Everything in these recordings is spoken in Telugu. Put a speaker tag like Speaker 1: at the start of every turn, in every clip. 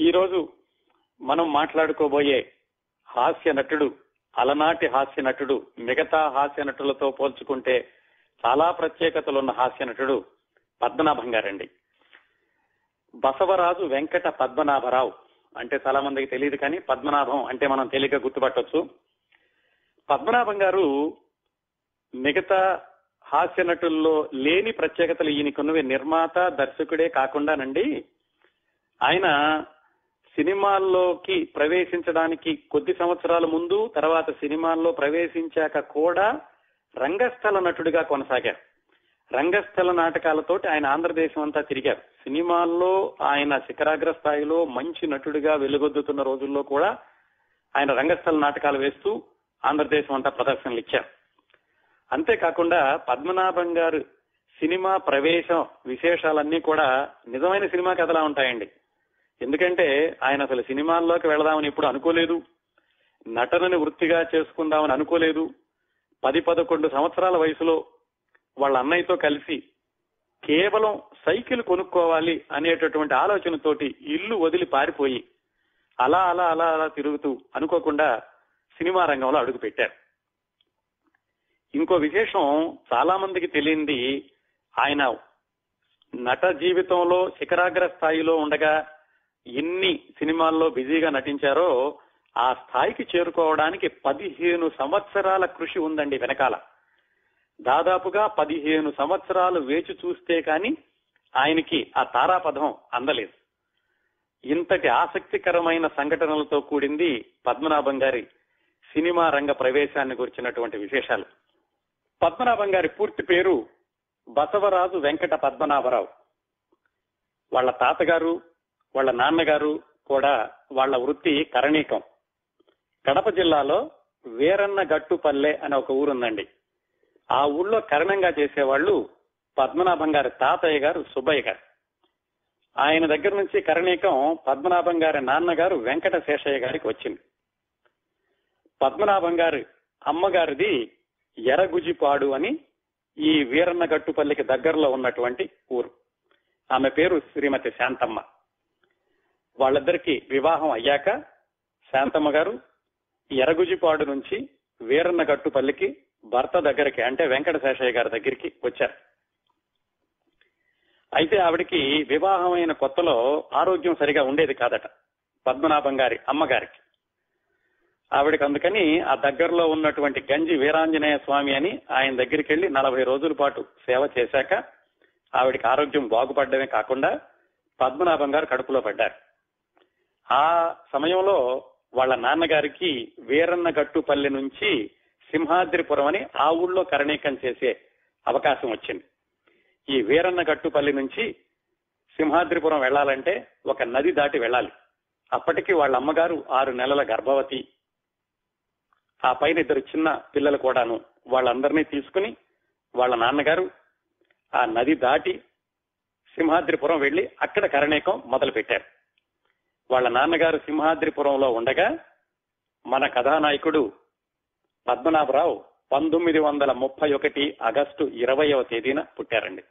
Speaker 1: ఈరోజు మనం మాట్లాడుకోబోయే హాస్య నటుడు అలనాటి హాస్య నటుడు మిగతా హాస్య నటులతో పోల్చుకుంటే చాలా ప్రత్యేకతలున్న హాస్య నటుడు పద్మనాభం గారండి. బసవరాజు వెంకట పద్మనాభరావు అంటే చాలా మందికి తెలియదు కానీ పద్మనాభం అంటే మనం తేలిక గుర్తుపట్టొచ్చు. పద్మనాభం గారు మిగతా హాస్య నటుల్లో లేని ప్రత్యేకతలు ఈయనకున్నవి నిర్మాత దర్శకుడే కాకుండానండి. ఆయన సినిమాల్లోకి ప్రవేశించడానికి కొద్ది సంవత్సరాల ముందు తర్వాత సినిమాల్లో ప్రవేశించాక కూడా రంగస్థల నటుడిగా కొనసాగారు. రంగస్థల నాటకాలతోటి ఆయన ఆంధ్రదేశం అంతా తిరిగారు. సినిమాల్లో ఆయన శిఖరాగ్ర స్థాయిలో మంచి నటుడిగా వెలుగొద్దుతున్న రోజుల్లో కూడా ఆయన రంగస్థల నాటకాలు వేస్తూ ఆంధ్రదేశం అంతా ప్రదర్శనలు ఇచ్చారు. అంతేకాకుండా పద్మనాభం గారు సినిమా ప్రవేశం విశేషాలన్నీ కూడా నిజమైన సినిమా కథలా ఉంటాయండి. ఎందుకంటే ఆయన అసలు సినిమాల్లోకి వెళదామని ఎప్పుడు అనుకోలేదు. నటనని వృత్తిగా చేసుకుందామని అనుకోలేదు. పది పదకొండు సంవత్సరాల వయసులో వాళ్ళ అన్నయ్యతో కలిసి కేవలం సైకిల్ కొనుక్కోవాలి అనేటటువంటి ఆలోచనతోటి ఇల్లు వదిలి పారిపోయి అలా అలా అలా అలా తిరుగుతూ అనుకోకుండా సినిమా రంగంలో అడుగు పెట్టారు. ఇంకో విశేషం చాలా మందికి తెలియంది ఆయన నట జీవితంలో శిఖరాగ్ర స్థాయిలో ఉండగా ఎన్ని సినిమాల్లో బిజీగా నటించారో ఆ స్థాయికి చేరుకోవడానికి పదిహేను సంవత్సరాల కృషి ఉందండి వెనకాల. దాదాపుగా పదిహేను సంవత్సరాలు వేచి చూస్తే కాని ఆయనకి ఆ తారాపదం అందలేదు. ఇంతటి ఆసక్తికరమైన సంఘటనలతో కూడింది పద్మనాభం గారి సినిమా రంగ ప్రవేశాన్ని గురించినటువంటి విశేషాలు. పద్మనాభం గారి పూర్తి పేరు బసవరాజు వెంకట పద్మనాభరావు. వాళ్ళ తాతగారు వాళ్ళ నాన్నగారు కూడా వాళ్ళ వృత్తి కరణీకం. కడప జిల్లాలో వీరన్న గట్టుపల్లె అనే ఒక ఊరుందండి. ఆ ఊళ్ళో కరణంగా చేసేవాళ్ళు పద్మనాభం గారి తాతయ్య గారు సుబ్బయ్య గారు. ఆయన దగ్గర నుంచి కరణీకం పద్మనాభం గారి నాన్నగారు వెంకట శేషయ్య గారికి వచ్చింది. పద్మనాభం గారి అమ్మగారిది ఎరగుజిపాడు అని ఈ వీరన్న గట్టుపల్లికి దగ్గరలో ఉన్నటువంటి ఊరు. ఆమె పేరు శ్రీమతి శాంతమ్మ. వాళ్ళిద్దరికి వివాహం అయ్యాక శాంతమ్మ గారు ఎరగుజిపాడు నుంచి వీరన్న గట్టుపల్లికి భర్త దగ్గరికి అంటే వెంకట శేషయ్య గారి దగ్గరికి వచ్చారు. అయితే ఆవిడికి వివాహమైన కొత్తలో ఆరోగ్యం సరిగా ఉండేది కాదట పద్మనాభం గారి అమ్మగారికి. ఆవిడకి అందుకని ఆ దగ్గరలో ఉన్నటువంటి గంజి వీరాంజనేయ స్వామి అని ఆయన దగ్గరికి వెళ్ళి నలభై రోజుల పాటు సేవ చేశాక ఆవిడికి ఆరోగ్యం బాగుపడమే కాకుండా పద్మనాభం గారు కడుపులో పడ్డారు. ఆ సమయంలో వాళ్ళ నాన్నగారికి వీరన్న గట్టుపల్లి నుంచి సింహాద్రిపురం అని ఆ ఊళ్ళో కరణీకం చేసే అవకాశం వచ్చింది. ఈ వీరన్న గట్టుపల్లి నుంచి సింహాద్రిపురం వెళ్ళాలంటే ఒక నది దాటి వెళ్ళాలి. అప్పటికి వాళ్ళ అమ్మగారు ఆరు నెలల గర్భవతి. ఆ పైన ఇద్దరు చిన్న పిల్లలు కూడాను వాళ్ళందరినీ తీసుకుని వాళ్ళ నాన్నగారు ఆ నది దాటి సింహాద్రిపురం వెళ్ళి అక్కడ కరణేకం మొదలు పెట్టారు వాళ్ళ నాన్నగారు సింహాద్రిపురంలో ఉండగా మన కథానాయకుడు పద్మనాభరావు పంతొమ్మిది వందల ముప్పై ఒకటి ఆగస్టు ఇరవయవ తేదీన పుట్టారండి.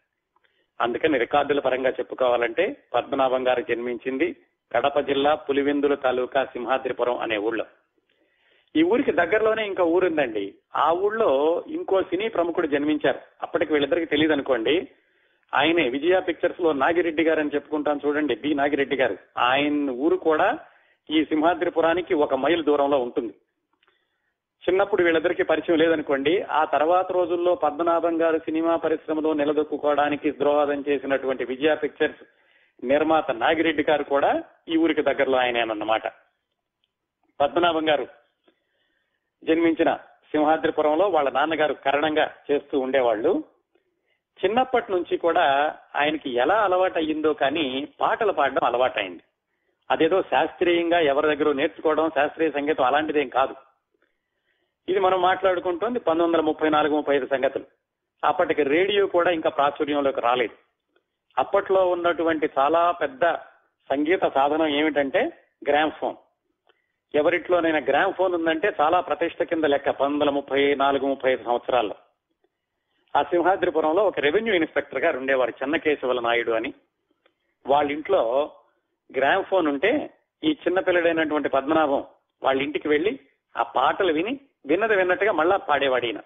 Speaker 1: అందుకని రికార్డుల పరంగా చెప్పుకోవాలంటే పద్మనాభం గారు జన్మించింది కడప జిల్లా పులివెందుల తాలూకా సింహాద్రిపురం అనే ఊళ్ళో. ఈ ఊరికి దగ్గరలోనే ఇంకా ఊరుందండి. ఆ ఊళ్ళో ఇంకో సినీ ప్రముఖుడు జన్మించారు. అప్పటికి వీళ్ళిద్దరికి తెలియదు అనుకోండి ఆయనే విజయ పిక్చర్స్లో నాగిరెడ్డి గారు అని చెప్పుకుంటాం చూడండి బి నాగిరెడ్డి గారు. ఆయన ఊరు కూడా ఈ సింహాద్రిపురానికి ఒక మైల్ దూరంలో ఉంటుంది. చిన్నప్పుడు వీళ్ళిద్దరికీ పరిచయం లేదనుకోండి ఆ తర్వాత రోజుల్లో పద్మనాభం గారు సినిమా పరిశ్రమలో నిలదొక్కుకోవడానికి ద్రోహదం చేసినటువంటి విజయ పిక్చర్స్ నిర్మాత నాగిరెడ్డి గారు కూడా ఈ ఊరికి దగ్గరలో ఆయనేనన్నమాట పద్మనాభం గారు జన్మించిన సింహాద్రిపురంలో వాళ్ళ నాన్నగారు కరణంగా చేస్తూ ఉండేవాళ్ళు. చిన్నప్పటి నుంచి కూడా ఆయనకి ఎలా అలవాటు అయ్యిందో కానీ పాటలు పాడడం అలవాటైంది. అదేదో శాస్త్రీయంగా ఎవరి దగ్గర నేర్చుకోవడం శాస్త్రీయ సంగీతం అలాంటిదేం కాదు. ఇది మనం మాట్లాడుకుంటోంది పంతొమ్మిది వందల ముప్పై నాలుగు ముప్పై ఐదు సంగతులు. అప్పటికి రేడియో కూడా ఇంకా ప్రాచుర్యంలోకి రాలేదు. అప్పట్లో ఉన్నటువంటి చాలా పెద్ద సంగీత సాధనం ఏమిటంటే గ్రామ్ ఫోన్ ఎవరిట్లోనైనా గ్రామ్ ఫోన్ ఉందంటే చాలా ప్రతిష్ట కింద లెక్క పంతొమ్మిది వందల ముప్పై నాలుగు ముప్పై ఐదు సంవత్సరాల్లో. ఆ సింహాద్రిపురంలో ఒక రెవెన్యూ ఇన్స్పెక్టర్ గారు ఉండేవారు చెన్నకేశవుల నాయుడు అని. వాళ్ళ ఇంట్లో గ్రామ్ ఫోన్ ఉంటే ఈ చిన్న పిల్లడైనటువంటి పద్మనాభం వాళ్ళ ఇంటికి వెళ్ళి ఆ పాటలు విని విన్నది విన్నట్టుగా మళ్ళా పాడేవాడు ఈయన.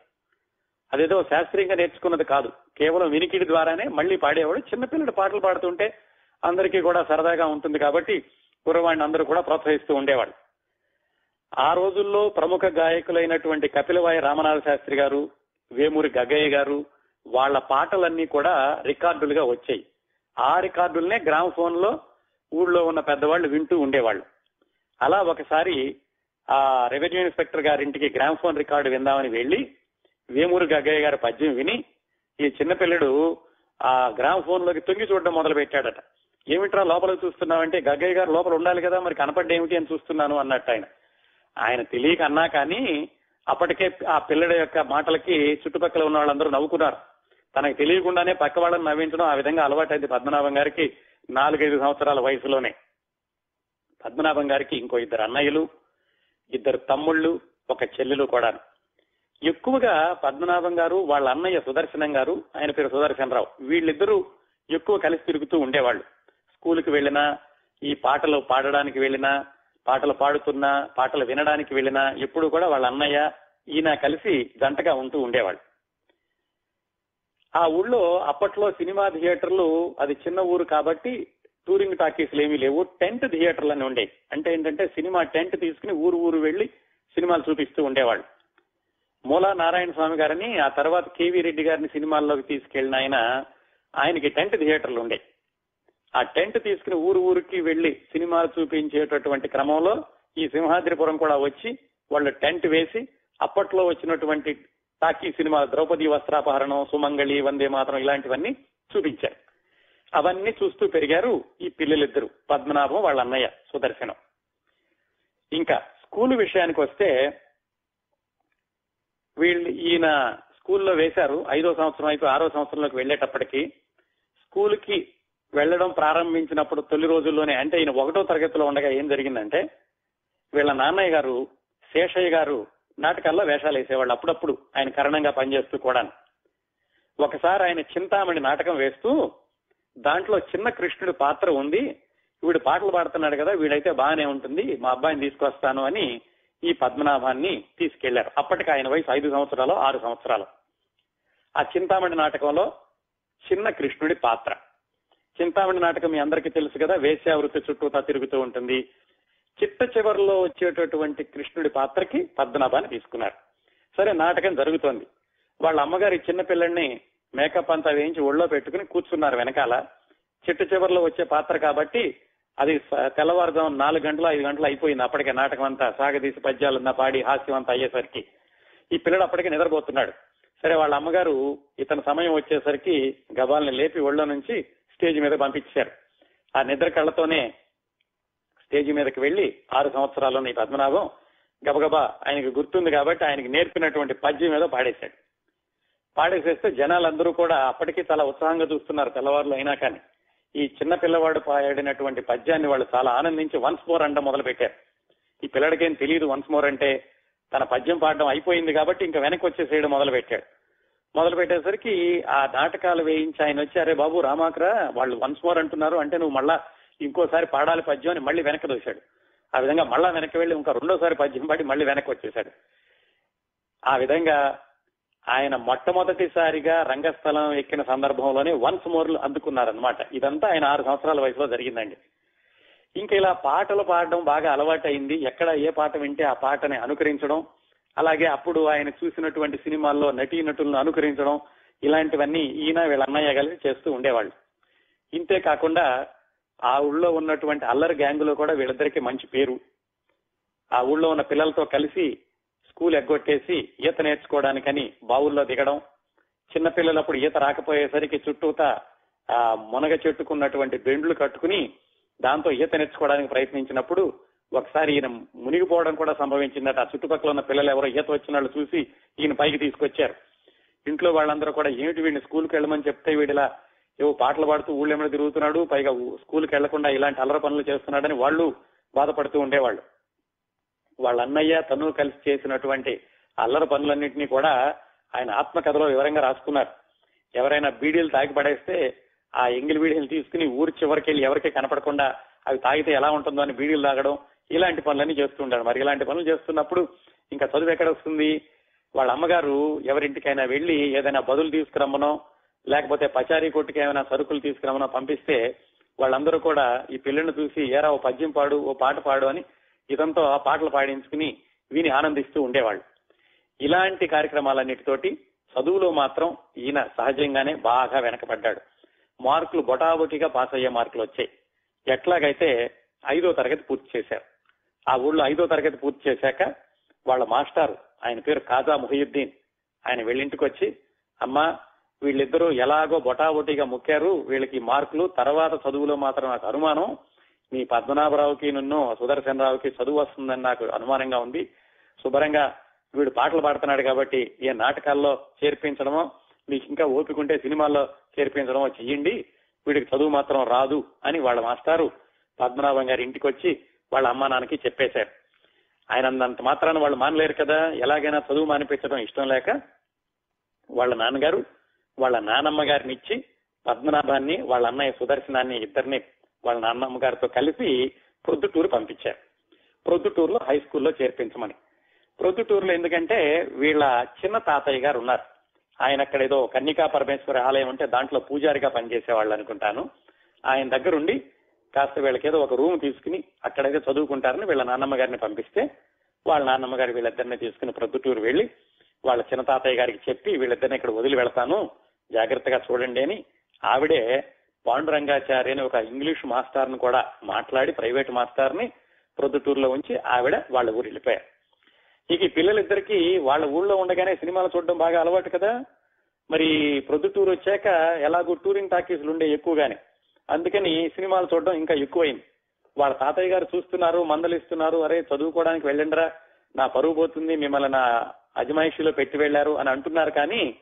Speaker 1: అదేదో శాస్త్రీయంగా నేర్చుకున్నది కాదు. కేవలం వినికిడి ద్వారానే మళ్ళీ పాడేవాడు. చిన్నపిల్లడు పాటలు పాడుతుంటే అందరికీ కూడా సరదాగా ఉంటుంది కాబట్టి కుర్రవాడిని అందరూ కూడా ప్రోత్సహిస్తూ ఉండేవాడు ఆ రోజుల్లో ప్రముఖ గాయకులైనటువంటి కపిలవాయి రామనాథ శాస్త్రి గారు వేమూరి గగ్గయ్య గారు వాళ్ళ పాటలన్నీ కూడా రికార్డులుగా వచ్చాయి. ఆ రికార్డులనే గ్రామ్ ఫోన్లో ఊళ్ళో ఉన్న పెద్దవాళ్ళు వింటూ ఉండేవాళ్ళు. అలా ఒకసారి ఆ రెవెన్యూ ఇన్స్పెక్టర్ గారింటికి గ్రామ్ ఫోన్ రికార్డు విందామని వెళ్ళి వేమూరి గగ్గయ్య గారి పద్యం విని ఈ చిన్నపిల్లడు ఆ గ్రామ్ ఫోన్లోకి తొంగి చూడడం మొదలు పెట్టాడట ఏమిట్రా లోపలికి చూస్తున్నావంటే గగ్గయ్య గారు లోపల ఉండాలి కదా మరి కనపడ్డేమిటి అని చూస్తున్నాను అన్నట్టు ఆయన. ఆయన తెలియక అన్నా కానీ అప్పటికే ఆ పిల్లడి యొక్క మాటలకి చుట్టుపక్కల ఉన్న వాళ్ళందరూ నవ్వుకున్నారు. తనకు తెలియకుండానే పక్క వాళ్ళని నవ్వించడం ఆ విధంగా అలవాటైంది పద్మనాభం గారికి నాలుగైదు సంవత్సరాల వయసులోనే. పద్మనాభం గారికి ఇంకో ఇద్దరు అన్నయ్యలు ఇద్దరు తమ్ముళ్ళు ఒక చెల్లెలు కూడా ఎక్కువగా పద్మనాభం గారు వాళ్ళ అన్నయ్య సుదర్శనం గారు ఆయన పేరు సుదర్శనరావు వీళ్ళిద్దరూ ఎక్కువ కలిసి తిరుగుతూ ఉండేవాళ్ళు. స్కూల్కి వెళ్ళినా ఈ పాటలు పాడడానికి వెళ్ళినా పాటలు పాడుతున్నా పాటలు వినడానికి వెళ్ళినా ఎప్పుడు కూడా వాళ్ళ అన్నయ్య ఈయన కలిసి జంటగా ఉంటూ ఉండేవాళ్ళు. ఆ ఊళ్ళో అప్పట్లో సినిమా థియేటర్లు అది చిన్న ఊరు కాబట్టి టూరింగ్ టాకీస్లు ఏమీ లేవు. టెంట్ థియేటర్లు అని ఉండేవి అంటే ఏంటంటే సినిమా టెంట్ తీసుకుని ఊరు ఊరు వెళ్ళి సినిమాలు చూపిస్తూ ఉండేవాళ్ళు. మూలా నారాయణ స్వామి గారిని ఆ తర్వాత కేవీ రెడ్డి గారిని సినిమాల్లోకి తీసుకెళ్ళిన ఆయన ఆయనకి టెంట్ థియేటర్లు ఉండే. ఆ టెంట్ తీసుకుని ఊరు ఊరికి వెళ్ళి సినిమాలు చూపించేటటువంటి క్రమంలో ఈ సింహాద్రిపురం కూడా వచ్చి వాళ్ళు టెంట్ వేసి అప్పట్లో వచ్చినటువంటి టాకీ సినిమా ద్రౌపది వస్త్రాపహరణం సుమంగళి వందే మాత్రం ఇలాంటివన్నీ చూపించారు. అవన్నీ చూస్తూ పెరిగారు ఈ పిల్లలిద్దరు. పద్మనాభం వాళ్ళ అన్నయ్య సుదర్శనం. ఇంకా స్కూల్ విషయానికి వస్తే వీళ్ళు ఈయన స్కూల్లో వేశారు. ఐదో సంవత్సరం అయిపోయి ఆరో సంవత్సరంలోకి వెళ్ళేటప్పటికి స్కూల్కి వెళ్ళడం ప్రారంభించినప్పుడు తొలి రోజుల్లోనే అంటే ఈయన ఒకటో తరగతిలో ఉండగా ఏం జరిగిందంటే వీళ్ళ నాన్నయ్య గారు శేషయ్య గారు నాటకాల్లో వేషాలు వేసేవాళ్ళు. అప్పుడప్పుడు ఆయన కారణంగా పనిచేస్తూ కూడా ఒకసారి ఆయన చింతామణి నాటకం వేస్తూ దాంట్లో చిన్న కృష్ణుడి పాత్ర ఉంది. వీడు పాటలు పాడుతున్నాడు కదా వీడైతే బాగానే ఉంటుంది. మా అబ్బాయిని తీసుకొస్తాను అని ఈ పద్మనాభాన్ని తీసుకెళ్ళారు. అప్పటికి ఆయన వయసు ఐదు సంవత్సరాలు ఆరు సంవత్సరాలు. ఆ చింతామణి నాటకంలో చిన్న కృష్ణుడి పాత్ర. చింతామణి నాటకం మీ అందరికీ తెలుసు కదా వేశ్యావృత్తి చుట్టూతా తిరుగుతూ ఉంటుంది. చిట్ట చివరిలో వచ్చేటటువంటి కృష్ణుడి పాత్రకి పద్మనాభాన్ని తీసుకున్నారు. సరే నాటకం జరుగుతోంది. వాళ్ళ అమ్మగారి చిన్న పిల్లల్ని మేకప్ అంతా వేయించి ఒళ్ళో పెట్టుకుని కూర్చున్నారు వెనకాల. చిట్ట చివరిలో వచ్చే పాత్ర కాబట్టి అది తెల్లవారుజాము నాలుగు గంటలు ఐదు గంటలు అయిపోయింది అప్పటికే నాటకం అంతా. సాగదీసి పద్యాలన్నా పాడి హాస్యం అంతా అయ్యేసరికి. ఈ పిల్లడు అప్పటికే నిద్రపోతున్నాడు. సరే వాళ్ళ అమ్మగారు ఇతని సమయం వచ్చేసరికి గబాల్ని లేపి ఒళ్ళో నుంచి స్టేజ్ మీద పంపించారు. ఆ నిద్ర కళ్ళతోనే స్టేజ్ మీదకి వెళ్ళి ఆరు సంవత్సరాల్లోని ఈ పద్మనాభం గబగబా ఆయనకి గుర్తుంది కాబట్టి ఆయనకి నేర్పినటువంటి పద్యం మీద పాడేశాడు. పాడేసేస్తే జనాలందరూ కూడా అప్పటికీ చాలా ఉత్సాహంగా చూస్తున్నారు తెల్లవారులు అయినా కానీ. ఈ చిన్న పిల్లవాడు పాడినటువంటి పద్యాన్ని వాళ్ళు చాలా ఆనందించి వన్స్ మోర్ అంట మొదలు పెట్టారు ఈ పిల్లడికేం తెలియదు వన్స్ మోర్ అంటే తన పద్యం పాడడం అయిపోయింది కాబట్టి ఇంకా వెనక్కి వచ్చేసేయడం మొదలు పెట్టాడు మొదలు పెట్టేసరికి ఆ నాటకాలు వేయించి ఆయన వచ్చి అరే బాబు రామాకరా వాళ్ళు వన్స్ మోర్ అంటున్నారు అంటే నువ్వు మళ్ళా ఇంకోసారి పాడాలి పద్యం అని మళ్ళీ వెనక్కి దోశాడు. ఆ విధంగా మళ్ళా వెనక్కి వెళ్ళి ఇంకా రెండోసారి పద్యం పాడి మళ్ళీ వెనక్కి వచ్చేసాడు ఆ విధంగా ఆయన మొట్టమొదటిసారిగా రంగస్థలం ఎక్కిన సందర్భంలోనే వన్స్ మోర్లు అందుకున్నారనమాట ఇదంతా ఆయన ఆరు సంవత్సరాల వయసులో జరిగిందండి. ఇంకా ఇలా పాటలు పాడడం బాగా అలవాటైంది. ఎక్కడ ఏ పాట వింటే ఆ పాటని అనుకరించడం అలాగే అప్పుడు ఆయన చూసినటువంటి సినిమాల్లో నటీనటులను అనుకరించడం ఇలాంటివన్నీ ఈయన వీళ్ళ అన్నయ్య కలిసి చేస్తూ ఉండేవాళ్ళు. ఇంతే కాకుండా ఆ ఊళ్ళో ఉన్నటువంటి అల్లరి గ్యాంగులో కూడా వీళ్ళిద్దరికి మంచి పేరు. ఆ ఊళ్ళో ఉన్న పిల్లలతో కలిసి స్కూల్ ఎగ్గొట్టేసి ఈత నేర్చుకోవడానికని బావుల్లో దిగడం చిన్న పిల్లలప్పుడు ఈత రాకపోయేసరికి చుట్టూతా ఆ మునగ చెట్టుకున్నటువంటి బెండ్లు కట్టుకుని దాంతో ఈత నేర్చుకోవడానికి ప్రయత్నించినప్పుడు ఒకసారి ఈయన మునిగిపోవడం కూడా సంభవించిందట. ఆ చుట్టుపక్కల ఉన్న పిల్లలు ఎవరో ఈత వచ్చిన వాళ్ళు చూసి ఈయన పైకి తీసుకొచ్చారు. ఇంట్లో వాళ్ళందరూ కూడా ఏమిటి వీడిని స్కూల్కి వెళ్ళమని చెప్తే వీడిలా ఏవో పాటలు పాడుతూ ఊళ్ళో తిరుగుతున్నాడు పైగా స్కూల్కి వెళ్ళకుండా ఇలాంటి అల్లర పనులు చేస్తున్నాడని వాళ్ళు బాధపడుతూ ఉండేవాళ్ళు. వాళ్ళ అన్నయ్య తను కలిసి చేసినటువంటి అల్లరి పనులన్నింటినీ కూడా ఆయన ఆత్మకథలో వివరంగా రాసుకున్నారు. ఎవరైనా బీడీలు తాగి పడేస్తే ఆ ఎంగిల్ బీడీలు తీసుకుని ఊరి చివరికి వెళ్ళి ఎవరికి కనపడకుండా అవి తాగితే ఎలా ఉంటుందో అని బీడీలు తాగడం ఇలాంటి పనులన్నీ చేస్తుంటాడు. మరి ఇలాంటి పనులు చేస్తున్నప్పుడు ఇంకా చదువు ఎక్కడ వస్తుంది వాళ్ళ అమ్మగారు ఎవరింటికైనా వెళ్ళి ఏదైనా బదులు తీసుకురమ్మనో లేకపోతే పచారీ కొట్టుకి ఏమైనా సరుకులు తీసుకురమ్మనో పంపిస్తే వాళ్ళందరూ కూడా ఈ పెళ్ళిని చూసి ఏరా ఓ పద్యం పాడు ఓ పాట పాడు అని ఇదంతో ఆ పాటలు పాడించుకుని విని ఆనందిస్తూ ఉండేవాళ్ళు. ఇలాంటి కార్యక్రమాలన్నిటితోటి చదువులో మాత్రం ఈయన సహజంగానే బాగా వెనకబడ్డాడు. మార్కులు బొటాబొటిగా పాస్ అయ్యే మార్కులు వచ్చాయి ఎట్లాగైతే ఐదో తరగతి పూర్తి చేశారు. ఆ ఊళ్ళో ఐదో తరగతి పూర్తి చేశాక వాళ్ళ మాస్టారు ఆయన పేరు కాజా ముహియుద్దీన్. ఆయన వెళ్ళింటికి వచ్చి అమ్మా వీళ్ళిద్దరూ ఎలాగో బొటాబొటీగా ముక్కారు వీళ్ళకి మార్కులు తర్వాత చదువులో మాత్రం నాకు అనుమానం. మీ పద్మనాభరావుకి నన్ను సుదర్శన్ రావుకి చదువు వస్తుందని నాకు అనుమానంగా ఉంది. శుభ్రంగా వీడు పాటలు పాడుతున్నాడు కాబట్టి ఏ నాటకాల్లో చేర్పించడమో మీకు ఇంకా ఓపికంటే సినిమాల్లో చేర్పించడమో చెయ్యండి. వీడికి చదువు మాత్రం రాదు అని వాళ్ళ మాస్టారు పద్మనాభం గారి ఇంటికి వచ్చి వాళ్ళ అమ్మా నాన్నకి చెప్పేశారు. ఆయన అంత మాత్రాన వాళ్ళు మానలేరు కదా ఎలాగైనా చదువు మానిపించడం ఇష్టం లేక వాళ్ళ నాన్నగారు వాళ్ళ నానమ్మ గారిని ఇచ్చి పద్మనాభాన్ని వాళ్ళ అన్నయ్య సుదర్శనాన్ని ఇద్దరిని వాళ్ళ నాన్నమ్మ గారితో కలిసి ప్రొద్దుటూరు పంపించారు. ప్రొద్దుటూరులో హై స్కూల్లో చేర్పించమని. ప్రొద్దుటూరులో ఎందుకంటే వీళ్ళ చిన్న తాతయ్య గారు ఉన్నారు. ఆయన అక్కడ ఏదో కన్నికా పరమేశ్వర ఆలయం ఉంటే దాంట్లో పూజారిగా పనిచేసేవాళ్ళు అనుకుంటాను. ఆయన దగ్గరుండి కాస్త వీళ్ళకేదో ఒక రూమ్ తీసుకుని అక్కడైతే చదువుకుంటారని వీళ్ళ నాన్నమ్మ గారిని పంపిస్తే వాళ్ళ నాన్నమ్మ గారు వీళ్ళిద్దరిని తీసుకుని ప్రొద్దుటూరు వెళ్ళి వాళ్ళ చిన్న తాతయ్య గారికి చెప్పి వీళ్ళిద్దరిని ఇక్కడ వదిలి వెళతాను జాగ్రత్తగా చూడండి అని ఆవిడే పాండురంగాచారి అని ఒక ఇంగ్లీష్ మాస్టర్ని కూడా మాట్లాడి ప్రైవేట్ మాస్టర్ని ప్రొద్దుటూరులో ఉంచి ఆవిడ వాళ్ళ ఊరు వెళ్ళిపోయారు. ఇక ఈ పిల్లలిద్దరికి వాళ్ళ ఊళ్ళో ఉండగానే సినిమాలు చూడడం బాగా అలవాటు కదా. మరి ప్రొద్దుటూరు వచ్చాక ఎలాగో టూరింగ్ టాకీసులు ఉండే ఎక్కువగానే. అందుకని సినిమాలు చూడడం ఇంకా ఎక్కువైంది. వాళ్ళ తాతయ్య గారు చూస్తున్నారు మందలిస్తున్నారు అరే చదువుకోవడానికి వెళ్ళండిరా నా పరువు పోతుంది మిమ్మల్ని నా అజమాయిషిలో పెట్టి వెళ్ళారు అని అంటున్నారు కానీ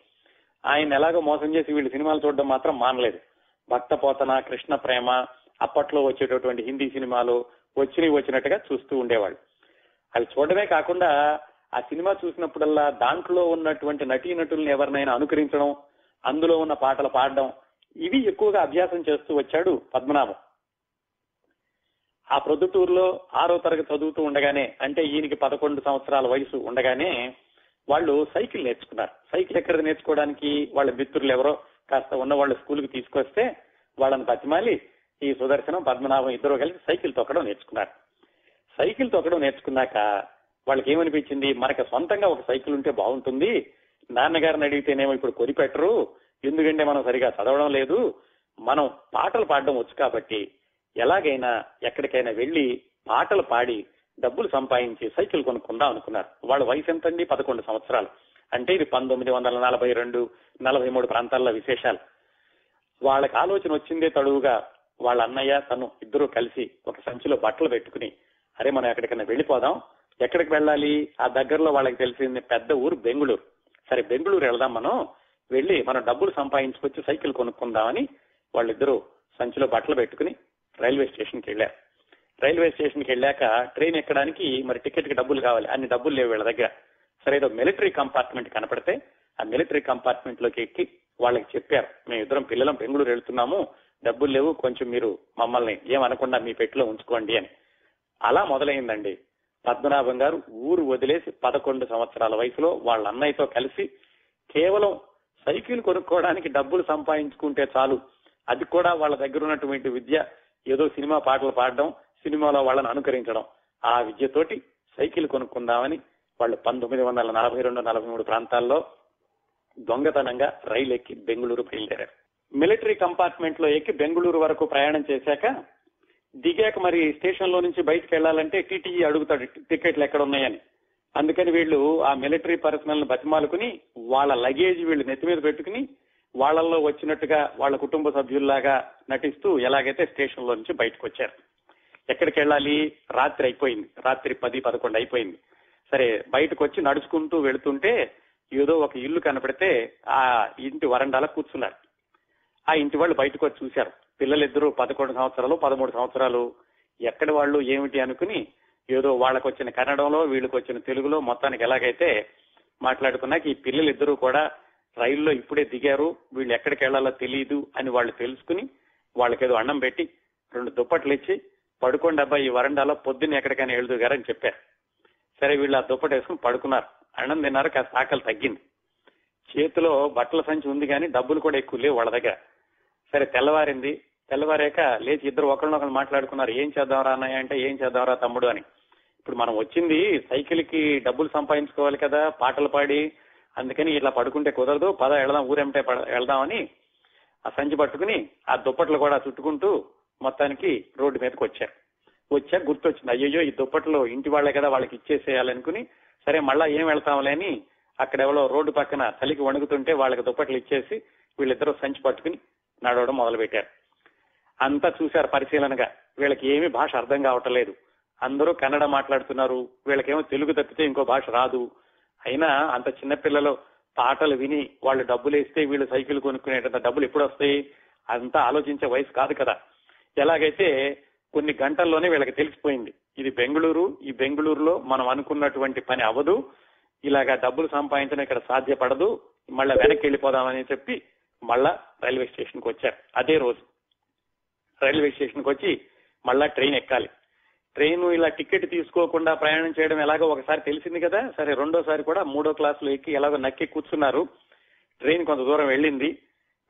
Speaker 1: ఆయన ఎలాగో మోసం చేసి వీళ్ళు సినిమాలు చూడడం మాత్రం మానలేదు. భక్త పోతన కృష్ణ ప్రేమ అప్పట్లో వచ్చేటటువంటి హిందీ సినిమాలు వచ్చినవి వచ్చినట్టుగా చూస్తూ ఉండేవాళ్ళు. అవి చూడడమే కాకుండా ఆ సినిమా చూసినప్పుడల్లా దాంట్లో ఉన్నటువంటి నటీనటుల్ని ఎవరినైనా అనుకరించడం అందులో ఉన్న పాటలు పాడడం ఇవి ఎక్కువగా అభ్యాసం చేస్తూ వచ్చాడు పద్మనాభం. ఆ ప్రొద్దుటూరులో ఆరో తరగతి చదువుతూ ఉండగానే అంటే ఈయనకి పదకొండు సంవత్సరాల వయసు ఉండగానే వాళ్ళు సైకిల్ నేర్చుకున్నారు. సైకిల్ ఎక్కడ నేర్చుకోవడానికి వాళ్ళ మిత్రులు ఎవరో కాస్త ఉన్న వాళ్ళ స్కూల్కి తీసుకొస్తే వాళ్ళని బతిమాలి ఈ సుదర్శనం పద్మనాభం ఇద్దరు కలిసి సైకిల్ తొక్కడం నేర్చుకున్నారు. సైకిల్ తొక్కడం నేర్చుకున్నాక వాళ్ళకి ఏమనిపించింది మనకి సొంతంగా ఒక సైకిల్ ఉంటే బాగుంటుంది. నాన్నగారిని అడిగితేనేమో ఇప్పుడు కొనిపెట్టరు. ఎందుకంటే మనం సరిగా చదవడం లేదు మనం పాటలు పాడడం వచ్చు కాబట్టి ఎలాగైనా ఎక్కడికైనా వెళ్ళి పాటలు పాడి డబ్బులు సంపాదించి సైకిల్ కొనుక్కుందాం అనుకున్నారు. వాళ్ళ వయసు ఎంతండి? పదకొండు సంవత్సరాలు. అంటే ఇది పంతొమ్మిది వందల నలభై రెండు నలభై మూడు ప్రాంతాల్లో విశేషాలు. వాళ్ళకి ఆలోచన వచ్చిందే తడువుగా వాళ్ళ అన్నయ్య తను ఇద్దరు కలిసి ఒక సంచిలో బట్టలు పెట్టుకుని అరే మనం ఎక్కడికైనా వెళ్ళిపోదాం. ఎక్కడికి వెళ్ళాలి? ఆ దగ్గరలో వాళ్ళకి తెలిసింది పెద్ద ఊరు బెంగుళూరు. సరే బెంగుళూరు వెళదాం మనం. వెళ్ళి మనం డబ్బులు సంపాదించుకొచ్చి సైకిల్ కొనుక్కుందామని వాళ్ళిద్దరూ సంచిలో బట్టలు పెట్టుకుని రైల్వే స్టేషన్కి వెళ్ళారు. రైల్వే స్టేషన్కి వెళ్ళాక ట్రైన్ ఎక్కడానికి మరి టికెట్కి డబ్బులు కావాలి అన్ని డబ్బులు లేవు వీళ్ళ దగ్గర. సరే ఏదో మిలిటరీ కంపార్ట్మెంట్ కనపడితే ఆ మిలిటరీ కంపార్ట్మెంట్లోకి ఎక్కి వాళ్ళకి చెప్పారు మేము ఇద్దరం పిల్లలం బెంగళూరు వెళ్తున్నాము డబ్బులు లేవు కొంచెం మీరు మమ్మల్ని ఏమనకుండా మీ పెట్టిలో ఉంచుకోండి అని. అలా మొదలైందండి. పద్మనాభం గారు ఊరు వదిలేసి పదకొండు సంవత్సరాల వయసులో వాళ్ళ అన్నయ్యతో కలిసి కేవలం సైకిల్ కొనుక్కోవడానికి డబ్బులు సంపాదించుకుంటే చాలు. అది కూడా వాళ్ళ దగ్గర ఉన్నటువంటి విద్య. ఏదో సినిమా పాటలు పాడడం సినిమాలో వాళ్ళని అనుకరించడం. ఆ విద్యతోటి సైకిల్ కొనుక్కుందామని వాళ్ళు పంతొమ్మిది వందల నలభై రెండు నలభై మూడు ప్రాంతాల్లో దొంగతనంగా రైలు ఎక్కి బెంగళూరు బయలుదేరారు. మిలిటరీ కంపార్ట్మెంట్లో ఎక్కి బెంగళూరు వరకు ప్రయాణం చేశాక దిగాక మరి స్టేషన్లో నుంచి బయటకు వెళ్ళాలంటే టీటీఈ అడుగుతాడు టికెట్లు ఎక్కడ ఉన్నాయని అందుకని వీళ్ళు ఆ మిలిటరీ పర్సనల్ బతిమాలుకుని వాళ్ళ లగేజ్ వీళ్ళు నెత్తి మీద పెట్టుకుని వాళ్ళల్లో వచ్చినట్టుగా వాళ్ళ కుటుంబ సభ్యుల్లాగా నటిస్తూ ఎలాగైతే స్టేషన్లో నుంచి బయటకు వచ్చారు. ఎక్కడికి వెళ్ళాలి? రాత్రి అయిపోయింది. రాత్రి పది పదకొండు అయిపోయింది. సరే బయటకు వచ్చి నడుచుకుంటూ వెళుతుంటే ఏదో ఒక ఇల్లు కనపడితే ఆ ఇంటి వరండాల కూర్చున్నారు. ఆ ఇంటి వాళ్ళు బయటకు వచ్చి చూశారు. పిల్లలిద్దరూ పదకొండు సంవత్సరాలు పదమూడు సంవత్సరాలు. ఎక్కడి వాళ్ళు ఏమిటి అనుకుని ఏదో వాళ్ళకు వచ్చిన కన్నడంలో వీళ్ళకి వచ్చిన తెలుగులో మొత్తానికి ఎలాగైతే మాట్లాడుకున్నాక ఈ పిల్లలిద్దరూ కూడా రైల్లో ఇప్పుడే దిగారు వీళ్ళు ఎక్కడికి వెళ్ళాలో తెలియదు అని వాళ్ళు తెలుసుకుని వాళ్ళకేదో అన్నం పెట్టి రెండు దుప్పట్లు ఇచ్చి పడుకోండి అబ్బాయి ఈ వరండాలో పొద్దున్న ఎక్కడికైనా వెళ్దు గారని చెప్పారు. సరే వీళ్ళు ఆ దుప్పటి వేసుకుని పడుకున్నారు. అన్నం తిన్నారు కాస్త ఆకలి తగ్గింది. చేతిలో బట్టల సంచి ఉంది కానీ డబ్బులు కూడా ఎక్కువ లేవు వాళ్ళ దగ్గర. సరే తెల్లవారింది. తెల్లవారాక లేచి ఇద్దరు ఒకరినొకరు మాట్లాడుకున్నారు. ఏం చేద్దాంరా అన్నయ్య? అంటే ఏం చేద్దాంరా తమ్ముడు అని. ఇప్పుడు మనం వచ్చింది సైకిల్కి డబ్బులు సంపాదించుకోవాలి కదా పాటలు పాడి అందుకని ఇట్లా పడుకుంటే కుదరదు పద వెళదాం ఊరెంటే వెళదామని వెళ్దామని ఆ సంచి పట్టుకుని ఆ దుప్పట్లు కూడా చుట్టుకుంటూ మొత్తానికి రోడ్డు మీదకి వచ్చారు. వచ్చాక గుర్తొచ్చింది అయ్యయ్యో ఈ దుప్పట్లు ఇంటి వాళ్ళే కదా వాళ్ళకి ఇచ్చేసేయాలనుకుని సరే మళ్ళా ఏం వెళ్తాంలే అని అక్కడ ఎవరో రోడ్డు పక్కన చలికి వణుకుతుంటే వాళ్ళకి దుప్పట్లు ఇచ్చేసి వీళ్ళిద్దరూ సంచి పట్టుకుని నడవడం మొదలు పెట్టారు అంతా చూశారు పరిశీలనగా. వీళ్ళకి ఏమీ భాష అర్థం కావటం లేదు. అందరూ కన్నడ మాట్లాడుతున్నారు వీళ్ళకేమో తెలుగు తప్పితే ఇంకో భాష రాదు. అయినా అంత చిన్నపిల్లలు పాటలు విని వాళ్ళు డబ్బులు వేస్తే వీళ్ళు సైకిల్ కొనుక్కునేటంత డబ్బులు ఎప్పుడు వస్తాయి? అంతా ఆలోచించే వయసు కాదు కదా. ఎలాగైతే కొన్ని గంటల్లోనే వీళ్ళకి తెలిసిపోయింది. ఇది బెంగళూరు ఈ బెంగళూరులో మనం అనుకున్నటువంటి పని అవ్వదు. ఇలాగా డబ్బులు సంపాదించడం ఇక్కడ సాధ్యపడదు. మళ్ళా వెనక్కి వెళ్ళిపోదామని చెప్పి మళ్ళా రైల్వే స్టేషన్కి వచ్చారు. అదే రోజు రైల్వే స్టేషన్కి వచ్చి మళ్ళా ట్రైన్ ఎక్కాలి. ట్రైన్ ఇలా టికెట్ తీసుకోకుండా ప్రయాణం చేయడం ఎలాగో ఒకసారి తెలిసింది కదా. సరే రెండోసారి కూడా మూడో క్లాస్లో ఎక్కి ఎలాగో నక్కి కూర్చున్నారు. ట్రైన్ కొంత దూరం వెళ్ళింది.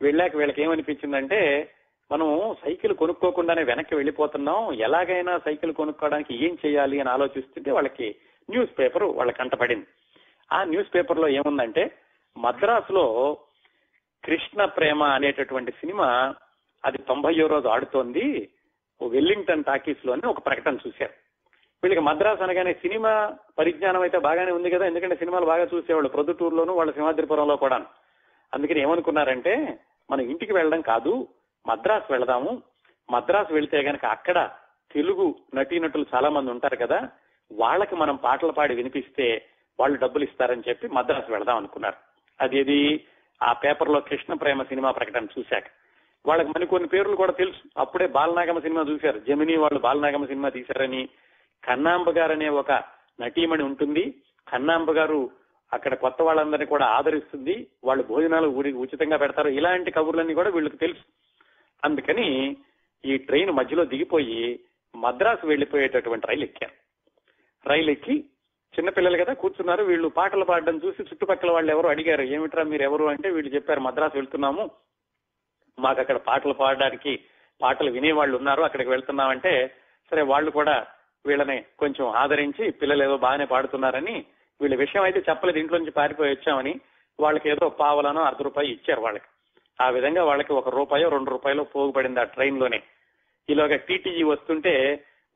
Speaker 1: వెళ్ళాక వీళ్ళకి ఏమనిపించిందంటే మనం సైకిల్ కొనుక్కోకుండానే వెనక్కి వెళ్ళిపోతున్నాం. ఎలాగైనా సైకిల్ కొనుక్కోవడానికి ఏం చేయాలి అని ఆలోచిస్తుంటే వాళ్ళకి న్యూస్ పేపర్ వాళ్ళ కంటపడింది ఆ న్యూస్ పేపర్లో ఏముందంటే మద్రాసులో కృష్ణ ప్రేమ అనేటటువంటి సినిమా అది తొంభయో రోజు ఆడుతోంది. ఓ వెల్లింగ్టన్ టాకీస్లోనే ఒక ప్రకటన చూశారు. వీళ్ళకి మద్రాసు అనగానే సినిమా పరిజ్ఞానం అయితే బాగానే ఉంది కదా ఎందుకంటే సినిమాలు బాగా చూసేవాళ్ళు ప్రొద్దుటూరులోను వాళ్ళ సింహాద్రిపురంలో కూడా అందుకని ఏమనుకున్నారంటే మనం ఇంటికి వెళ్ళడం కాదు మద్రాసు వెళదాము. మద్రాసు వెళ్తే గనక అక్కడ తెలుగు నటీనటులు చాలా మంది ఉంటారు కదా వాళ్ళకి మనం పాటలు పాడి వినిపిస్తే వాళ్ళు డబ్బులు ఇస్తారని చెప్పి మద్రాసు వెళదాం అనుకున్నారు. అదేది? ఆ పేపర్లో కృష్ణ ప్రేమ సినిమా ప్రకటన చూశాక. వాళ్ళకి మరి కొన్ని పేర్లు కూడా తెలుసు. అప్పుడే బాలనాగమ సినిమా చూశారు. జమిని వాళ్ళు బాలనాగమ సినిమా తీశారని కన్నాంబ గారు అనే ఒక నటీమణి ఉంటుంది. కన్నాంబ గారు అక్కడ కొత్త వాళ్ళందరినీ కూడా ఆదరిస్తుంది. వాళ్ళు భోజనాలు ఊరికి ఉచితంగా పెడతారు. ఇలాంటి కబుర్లన్నీ కూడా వీళ్ళకి తెలుసు. అందుకని ఈ ట్రైన్ మధ్యలో దిగిపోయి మద్రాసు వెళ్ళిపోయేటటువంటి రైలు ఎక్కారు. రైలు ఎక్కి చిన్నపిల్లలు కదా కూర్చున్నారు. వీళ్ళు పాటలు పాడడం చూసి చుట్టుపక్కల వాళ్ళు ఎవరు అడిగారు ఏమిట్రా మీరు ఎవరు? అంటే వీళ్ళు చెప్పారు మద్రాసు వెళ్తున్నాము. మాకు అక్కడ పాటలు పాడడానికి పాటలు వినేవాళ్ళు ఉన్నారు అక్కడికి వెళ్తున్నామంటే సరే వాళ్ళు కూడా వీళ్ళని కొంచెం ఆదరించి పిల్లలు ఏదో బాగానే పాడుతున్నారని వీళ్ళ విషయం అయితే చెప్పలేదు ఇంట్లో నుంచి పారిపోయి వచ్చామని వాళ్ళకి ఏదో పావలనో అర్ధ రూపాయి ఇచ్చారు వాళ్ళకి. ఆ విధంగా వాళ్ళకి ఒక రూపాయో రెండు రూపాయలు పోగుపడింది ఆ ట్రైన్లోనే ఈలోగా టీటీజీ వస్తుంటే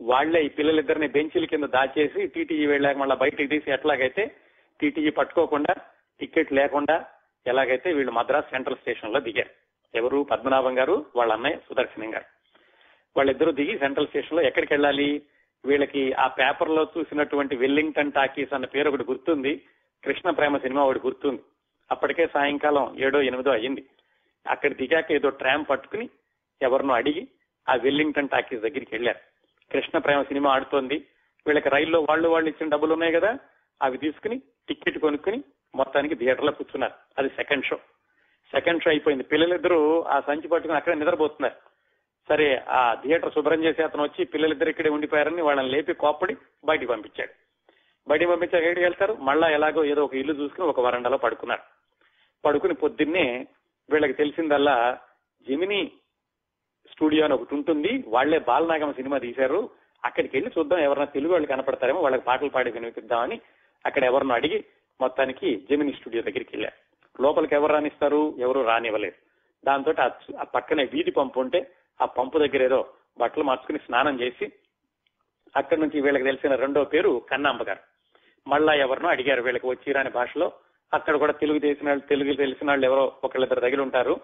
Speaker 1: వాళ్ళే ఈ పిల్లలిద్దరిని బెంచీల కింద దాచేసి టీటీజీ వెళ్ళాక మళ్ళీ బయటికి తీసి ఎట్లాగైతే టీటీజీ పట్టుకోకుండా టికెట్ లేకుండా ఎలాగైతే వీళ్ళు మద్రాస్ సెంట్రల్ స్టేషన్లో దిగారు. ఎవరు? పద్మనాభం గారు వాళ్ళ అన్నయ్య సుదర్శనం గారు. వాళ్ళిద్దరూ దిగి సెంట్రల్ స్టేషన్లో ఎక్కడికి వెళ్ళాలి? వీళ్ళకి ఆ పేపర్లో చూసినటువంటి వెల్లింగ్టన్ టాకీస్ అన్న పేరు ఒకటి గుర్తుంది. కృష్ణ ప్రేమ సినిమా ఒకటి గుర్తుంది. అప్పటికే సాయంకాలం ఏడో ఎనిమిదో అయ్యింది. అక్కడ దిగాక ఏదో ట్రామ్ పట్టుకుని ఎవరినో అడిగి ఆ వెల్లింగ్టన్ టాకీస్ దగ్గరికి వెళ్ళారు. కృష్ణ ప్రేమ సినిమా ఆడుతోంది. వీళ్ళకి రైల్లో వాళ్ళు వాళ్ళు ఇచ్చిన డబ్బులు ఉన్నాయి కదా? అవి తీసుకుని టికెట్ కొనుక్కుని మొత్తానికి థియేటర్లో కూర్చున్నారు. అది సెకండ్ షో. సెకండ్ షో అయిపోయింది. పిల్లలిద్దరూ ఆ సంచి పట్టుకుని అక్కడే నిద్రపోతున్నారు. సరే ఆ థియేటర్ శుభ్రం చేసే అతను వచ్చి పిల్లలిద్దరు ఇక్కడే ఉండిపోయారని వాళ్ళని లేపి కోప్పడి బయటికి పంపించాడు. బయటికి పంపించాక ఎక్కడికి వెళ్తారు? మళ్ళా ఎలాగో ఏదో ఒక ఇల్లు చూసుకుని ఒక వరండాలో పడుకున్నారు. పడుకుని పొద్దున్నే వీళ్ళకి తెలిసిందల్లా జమిని స్టూడియో అని ఒకటి ఉంటుంది. వాళ్ళే బాలనాగమ సినిమా తీశారు. అక్కడికి వెళ్ళి చూద్దాం ఎవరైనా తెలుగు వాళ్ళు కనపడతారేమో వాళ్ళకి పాటలు పాడి వినిపిద్దామని అక్కడ ఎవరినో అడిగి మొత్తానికి జమిని స్టూడియో దగ్గరికి వెళ్ళారు లోపలికి ఎవరు రానిస్తారు? ఎవరు రానివ్వలేదు దాంతో ఆ పక్కనే వీధి పంపు ఉంటే ఆ పంపు దగ్గర ఏదో బట్టలు మార్చుకుని స్నానం చేసి అక్కడి నుంచి వీళ్ళకి తెలిసిన రెండో పేరు కన్నాంబ గారు. మళ్ళా ఎవరినో అడిగారు వీళ్ళకి వచ్చిరాని భాషలో. అక్కడ కూడా తెలుగు తెలిసిన వాళ్ళు తెలుగు తెలిసిన వాళ్ళు ఎవరో ఒకళ్ళిద్దరు దగ్గర ఉంటారు.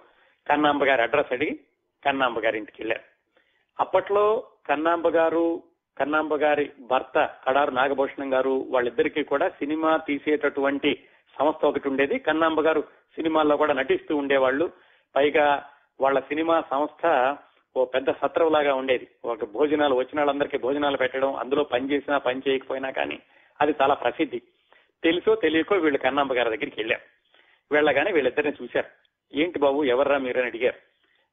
Speaker 1: కన్నాంబ గారి అడ్రస్ అడిగి కన్నాంబ గారి ఇంటికి వెళ్ళారు. అప్పట్లో కన్నాంబ గారు కన్నాంబ గారి భర్త కడారు నాగభూషణం గారు వాళ్ళిద్దరికీ కూడా సినిమా తీసేటటువంటి సంస్థ ఒకటి ఉండేది. కన్నాంబ గారు సినిమాల్లో కూడా నటిస్తూ ఉండేవాళ్ళు. పైగా వాళ్ళ సినిమా సంస్థ ఓ పెద్ద సత్రం లాగా ఉండేది. ఒక భోజనాలు వచ్చిన వాళ్ళందరికీ భోజనాలు పెట్టడం అందులో పని చేసినా పని చేయకపోయినా కానీ అది చాలా ప్రసిద్ధి. తెలుసో తెలియకో వీళ్ళు కన్నాంబ గారి దగ్గరికి వెళ్ళారు. వెళ్ళగానే వీళ్ళిద్దరిని చూశారు. ఏంటి బాబు ఎవర్రా మీరని అడిగారు.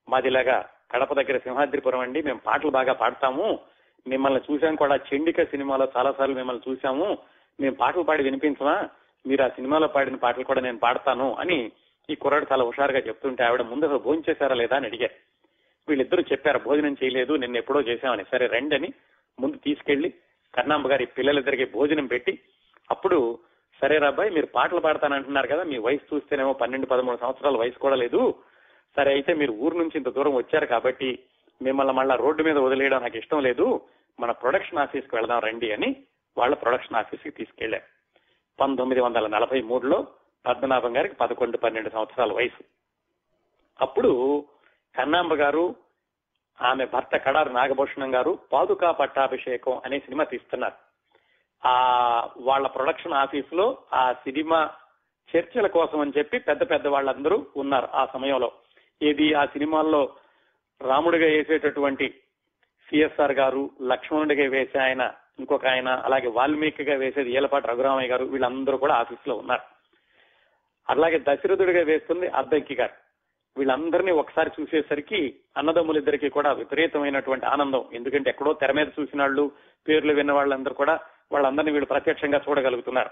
Speaker 1: మాదిలాగా కడప దగ్గర సింహాద్రిపురం అండి. మేము పాటలు బాగా పాడతాము. మిమ్మల్ని చూసాం కూడా. చండిక సినిమాలో చాలా సార్లు మిమ్మల్ని చూసాము మేము పాటలు పాడి వినిపించమా? మీరు ఆ సినిమాలో పాడిన పాటలు కూడా నేను పాడతాను అని ఈ కుర్రాడు చాలా హుషారుగా చెప్తుంటే ఆవిడ ముందు అసలు భోజనం చేశారా లేదా అని అడిగారు. వీళ్ళిద్దరూ చెప్పారు భోజనం చేయలేదు నిన్న ఎప్పుడో చేశామని. సరే రండి అని ముందు తీసుకెళ్ళి కన్నాంబ గారి పిల్లలిద్దరికి భోజనం పెట్టి అప్పుడు సరే రాబాయ్ మీరు పాటలు పాడతానంటున్నారు కదా మీ వయసు చూస్తేనేమో పన్నెండు పదమూడు సంవత్సరాల వయసు కూడా లేదు. సరే అయితే మీరు ఊరు నుంచి ఇంత దూరం వచ్చారు కాబట్టి మిమ్మల్ని మళ్ళా రోడ్డు మీద వదిలేయడం నాకు ఇష్టం లేదు. మన ప్రొడక్షన్ ఆఫీస్కి వెళదాం రండి అని వాళ్ళ ప్రొడక్షన్ ఆఫీస్కి తీసుకెళ్ళారు పంతొమ్మిది వందల నలభై మూడులో పద్మనాభం గారికి పదకొండు పన్నెండు సంవత్సరాల వయసు. అప్పుడు కన్నాంబ గారు ఆమె భర్త కడారు నాగభూషణం గారు పాదుకా పట్టాభిషేకం అనే సినిమా తీస్తున్నారు. ఆ వాళ్ళ ప్రొడక్షన్ ఆఫీస్లో ఆ సినిమా చర్చల కోసం అని చెప్పి పెద్ద పెద్ద వాళ్ళందరూ ఉన్నారు ఆ సమయంలో. ఏది ఆ సినిమాల్లో రాముడిగా వేసేటటువంటి సిఎస్ఆర్ గారు లక్ష్మణుడిగా వేసే ఆయన ఇంకొక ఆయన అలాగే వాల్మీకిగా వేసేది ఏలపాటి రఘురామయ్య గారు వీళ్ళందరూ కూడా ఆఫీస్లో ఉన్నారు. అలాగే దశరథుడిగా వేస్తుంది అద్దంకి గారు. వీళ్ళందరినీ ఒకసారి చూసేసరికి అన్నదమ్ములిద్దరికీ కూడా విపరీతమైనటువంటి ఆనందం. ఎందుకంటే ఎక్కడో తెర మీద చూసిన వాళ్ళు పేర్లు విన్న వాళ్ళందరూ కూడా వాళ్ళందరినీ వీళ్ళు ప్రత్యక్షంగా చూడగలుగుతున్నారు.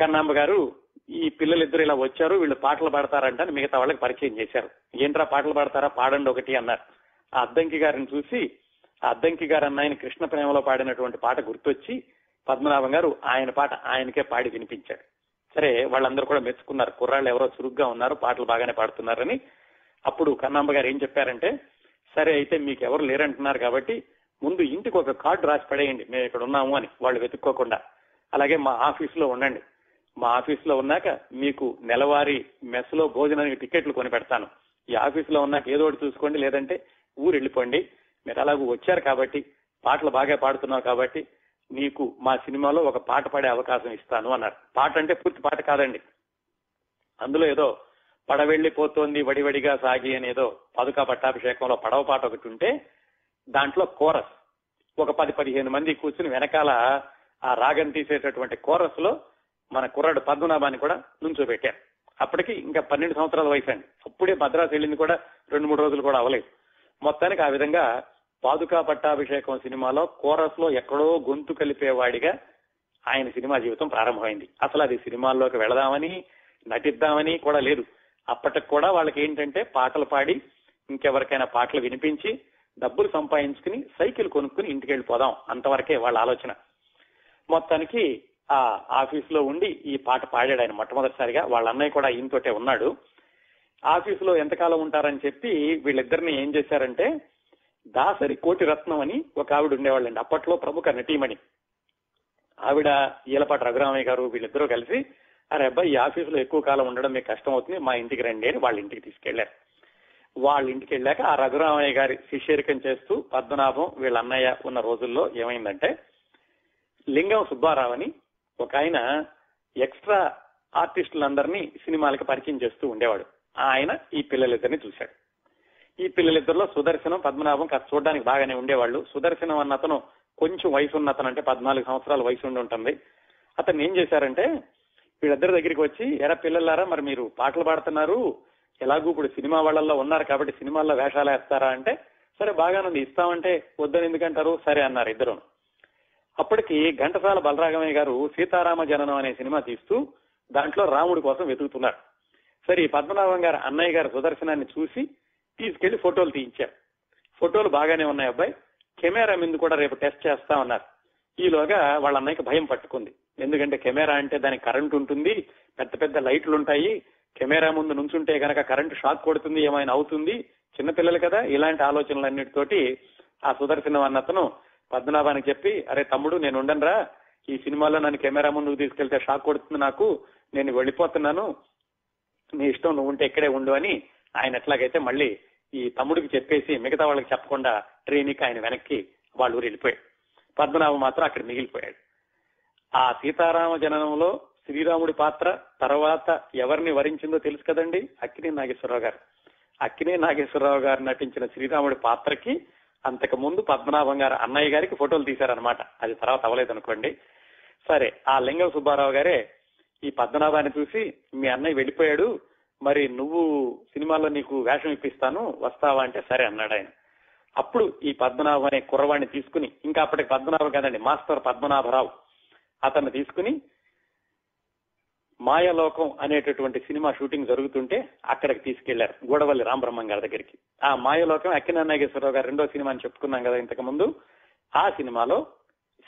Speaker 1: కన్నాంబ గారు ఈ పిల్లలిద్దరు ఇలా వచ్చారు వీళ్ళు పాటలు పాడతారంట అని మిగతా వాళ్ళకి పరిచయం చేశారు. ఏంట్రా పాటలు పాడతారా? పాడండి ఒకటి అన్నారు. ఆ అద్దంకి గారిని చూసి అద్దంకి గారు అన్న ఆయన కృష్ణ ప్రేమలో పాడినటువంటి పాట గుర్తొచ్చి పద్మనాభం గారు ఆయన పాట ఆయనకే పాడి వినిపించాడు. సరే వాళ్ళందరూ కూడా మెచ్చుకున్నారు. కుర్రాళ్ళు ఎవరో చురుగ్గా ఉన్నారు పాటలు బాగానే పాడుతున్నారని. అప్పుడు కన్నాంబ గారు ఏం చెప్పారంటే సరే అయితే మీకు ఎవరు లేరంటున్నారు కాబట్టి ముందు ఇంటికి ఒక కార్డు రాసి పడేయండి మేము ఇక్కడ ఉన్నాము అని. వాళ్ళు వెతుక్కోకుండా. అలాగే మా ఆఫీస్లో ఉండండి. మా ఆఫీస్లో ఉన్నాక మీకు నెలవారీ మెస్లో భోజనానికి టికెట్లు కొని పెడతాను. ఈ ఆఫీస్లో ఉన్నాక ఏదో ఒకటి చూసుకోండి లేదంటే ఊరు వెళ్ళిపోండి మీరు అలాగూ వచ్చారు కాబట్టి పాటలు బాగా పాడుతున్నావు కాబట్టి నీకు మా సినిమాలో ఒక పాట పాడే అవకాశం ఇస్తాను అన్నారు. పాట అంటే పూర్తి పాట కాదండి. అందులో ఏదో పడవెళ్ళిపోతోంది వడివడిగా సాగి అనేదో పదుక పదుకా పట్టాభిషేకంలో పడవ పాట ఒకటి ఉంటే దాంట్లో కోరస్. ఒక పది పదిహేను మంది కూర్చుని వెనకాల ఆ రాగం తీసేటటువంటి కోరస్లో మన కుర్రాడు పద్మనాభాన్ని కూడా నుంచోబెట్టారు. అప్పటికి ఇంకా పన్నెండు సంవత్సరాల వయసు అండి అప్పుడే మద్రాసు వెళ్ళింది కూడా రెండు మూడు రోజులు కూడా అవ్వలేదు. మొత్తానికి ఆ విధంగా పాదుకా పట్టాభిషేకం సినిమాలో కోరస్లో ఎక్కడో గొంతు కలిపేవాడిగా ఆయన సినిమా జీవితం ప్రారంభమైంది. అసలు అది సినిమాల్లోకి వెళదామని నటిద్దామని కూడా లేదు. అప్పటికి కూడా వాళ్ళకి ఏంటంటే పాటలు పాడి ఇంకెవరికైనా పాటలు వినిపించి డబ్బులు సంపాదించుకుని సైకిల్ కొనుక్కుని ఇంటికి వెళ్ళిపోదాం అంతవరకే వాళ్ళ ఆలోచన. మొత్తానికి ఆ ఆఫీస్లో ఉండి ఈ పాట పాడాడు ఆయన మొట్టమొదటిసారిగా. వాళ్ళ అన్నయ్య కూడా ఈయనతోటే ఉన్నాడు. ఆఫీసులో ఎంతకాలం ఉంటారని చెప్పి వీళ్ళిద్దరిని ఏం చేశారంటే దాసరి కోటి రత్నం అని ఒక ఆవిడ ఉండేవాళ్ళండి. అప్పట్లో ప్రముఖ నటీమణి. ఆవిడ ఈలపాటి రఘురామయ్య గారు వీళ్ళిద్దరూ కలిసి అరే అబ్బాయి ఈ ఆఫీసులో ఎక్కువ కాలం ఉండడం మీకు కష్టం అవుతుంది మా ఇంటికి రండి అని వాళ్ళ ఇంటికి తీసుకెళ్ళారు. వాళ్ళ ఇంటికి వెళ్ళాక ఆ రఘురామయ్య గారి శిష్యరికం చేస్తూ పద్మనాభం వీళ్ళ అన్నయ్య ఉన్న రోజుల్లో ఏమైందంటే లింగం సుబ్బారావు అని ఒక ఆయన ఎక్స్ట్రా ఆర్టిస్టులందరినీ సినిమాలకి పరిచయం చేస్తూ ఉండేవాడు. ఆయన ఈ పిల్లలిద్దరిని చూశాడు. ఈ పిల్లలిద్దరిలో సుదర్శనం పద్మనాభం కాస్త చూడడానికి బాగానే ఉండేవాళ్ళు. సుదర్శనం అన్న అతను కొంచెం వయసు ఉన్న అతను అంటే పద్నాలుగు సంవత్సరాల వయసు ఉండి ఉంటుంది. అతను ఏం చేశారంటే వీళ్ళిద్దరి దగ్గరికి వచ్చి ఎరా పిల్లలారా మరి మీరు పాటలు పాడుతున్నారు. ఎలాగూ ఇప్పుడు సినిమా వాళ్ళల్లో ఉన్నారు కాబట్టి సినిమాల్లో వేషాలు వేస్తారా? అంటే సరే బాగానుంది. ఇస్తామంటే వద్దని ఎందుకంటారు? సరే అన్నారు ఇద్దరు. అప్పటికి ఘంటసాల బలరాగమయ్య గారు సీతారామ జననం అనే సినిమా తీస్తూ దాంట్లో రాముడి కోసం వెతుకుతున్నారు. సరే ఈ పద్మనాభం గారు అన్నయ్య గారి సుదర్శనాన్ని చూసి తీసుకెళ్ళి ఫోటోలు తీయించారు. ఫోటోలు బాగానే ఉన్నాయి అబ్బాయి. కెమెరా మీద కూడా రేపు టెస్ట్ చేస్తా ఉన్నారు. ఈలోగా వాళ్ళ అన్నయ్యకి భయం పట్టుకుంది. ఎందుకంటే కెమెరా అంటే దానికి కరెంట్ ఉంటుంది పెద్ద పెద్ద లైట్లు ఉంటాయి. కెమెరా ముందు నుంచుంటే గనక కరెంట్ షాక్ కొడుతుంది ఏమైనా అవుతుంది? చిన్నపిల్లలు కదా ఇలాంటి ఆలోచనలన్నిటితోటి ఆ సుదర్శనం అన్నతను పద్మనాభానికి చెప్పి అరే తమ్ముడు నేను ఉండనురా. ఈ సినిమాలో నన్ను కెమెరా ముందుకు తీసుకెళ్తే షాక్ కొడుతుంది నాకు. నేను వెళ్ళిపోతున్నాను. నీ ఇష్టం నువ్వు ఉంటే ఇక్కడే ఉండు అని ఆయన ఎట్లాగైతే మళ్ళీ ఈ తమ్ముడికి చెప్పేసి మిగతా వాళ్ళకి చెప్పకుండా ట్రైన్కి ఆయన వెనక్కి వాళ్ళు ఊరు వెళ్ళిపోయాడు. పద్మనాభం మాత్రం అక్కడ మిగిలిపోయాడు. ఆ సీతారామ జననంలో శ్రీరాముడి పాత్ర తర్వాత ఎవరిని వరించిందో తెలుసు కదండి? అక్కినే నాగేశ్వరరావు గారు. అక్కినే నాగేశ్వరరావు గారు నటించిన శ్రీరాముడి పాత్రకి అంతకు ముందు పద్మనాభం గారు అన్నయ్య గారికి ఫోటోలు తీశారనమాట అది తర్వాత అవ్వలేదు అనుకోండి. సరే ఆ లింగం సుబ్బారావు గారే ఈ పద్మనాభాన్ని చూసి మీ అన్నయ్య వెళ్ళిపోయాడు. మరి నువ్వు సినిమాలో నీకు వేషం ఇప్పిస్తాను వస్తావా అంటే సరే అన్నాడు ఆయన. అప్పుడు ఈ పద్మనాభం అనే కుర్రవాణ్ణి తీసుకుని ఇంకా అప్పటికి పద్మనాభం కాదండి మాస్టర్ పద్మనాభరావు అతన్ని తీసుకుని మాయలోకం అనేటటువంటి సినిమా షూటింగ్ జరుగుతుంటే అక్కడికి తీసుకెళ్ళారు గూడవల్లి రామబ్రహ్మం గారి దగ్గరికి. ఆ మాయలోకం అక్కిన నాగేశ్వరరావు గారు రెండో సినిమా అని చెప్పుకున్నాం కదా ఇంతకు ముందు. ఆ సినిమాలో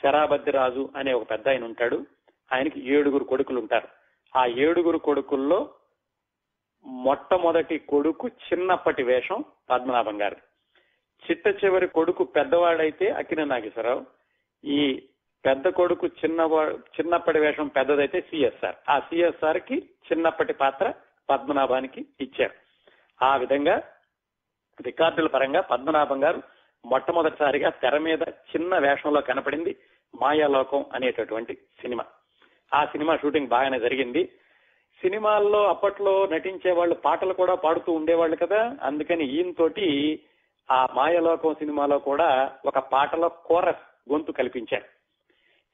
Speaker 1: శరాబద్దిరాజు అనే ఒక పెద్ద ఆయన ఉంటాడు. ఆయనకి ఏడుగురు కొడుకులు ఉంటారు ఆ ఏడుగురు కొడుకుల్లో మొట్టమొదటి కొడుకు చిన్నప్పటి వేషం పద్మనాభం గారు చిట్ట చివరి కొడుకు పెద్దవాడైతే అక్కిన నాగేశ్వరరావు. ఈ పెద్ద కొడుకు చిన్నవా చిన్నప్పటి వేషం పెద్దదైతే సిఎస్ఆర్. ఆ సిఎస్ఆర్కి చిన్నప్పటి పాత్ర పద్మనాభానికి ఇచ్చారు. ఆ విధంగా రికార్డుల పరంగా పద్మనాభం గారు మొట్టమొదటిసారిగా తెర మీద చిన్న వేషంలో కనపడింది మాయాలోకం అనేటటువంటి సినిమా. ఆ సినిమా షూటింగ్ బాగానే జరిగింది. సినిమాల్లో అప్పట్లో నటించే వాళ్ళు పాటలు కూడా పాడుతూ ఉండేవాళ్ళు కదా. అందుకని ఈయనతోటి ఆ మాయలోకం సినిమాలో కూడా ఒక పాటలో కోరస్ గొంతు కల్పించారు.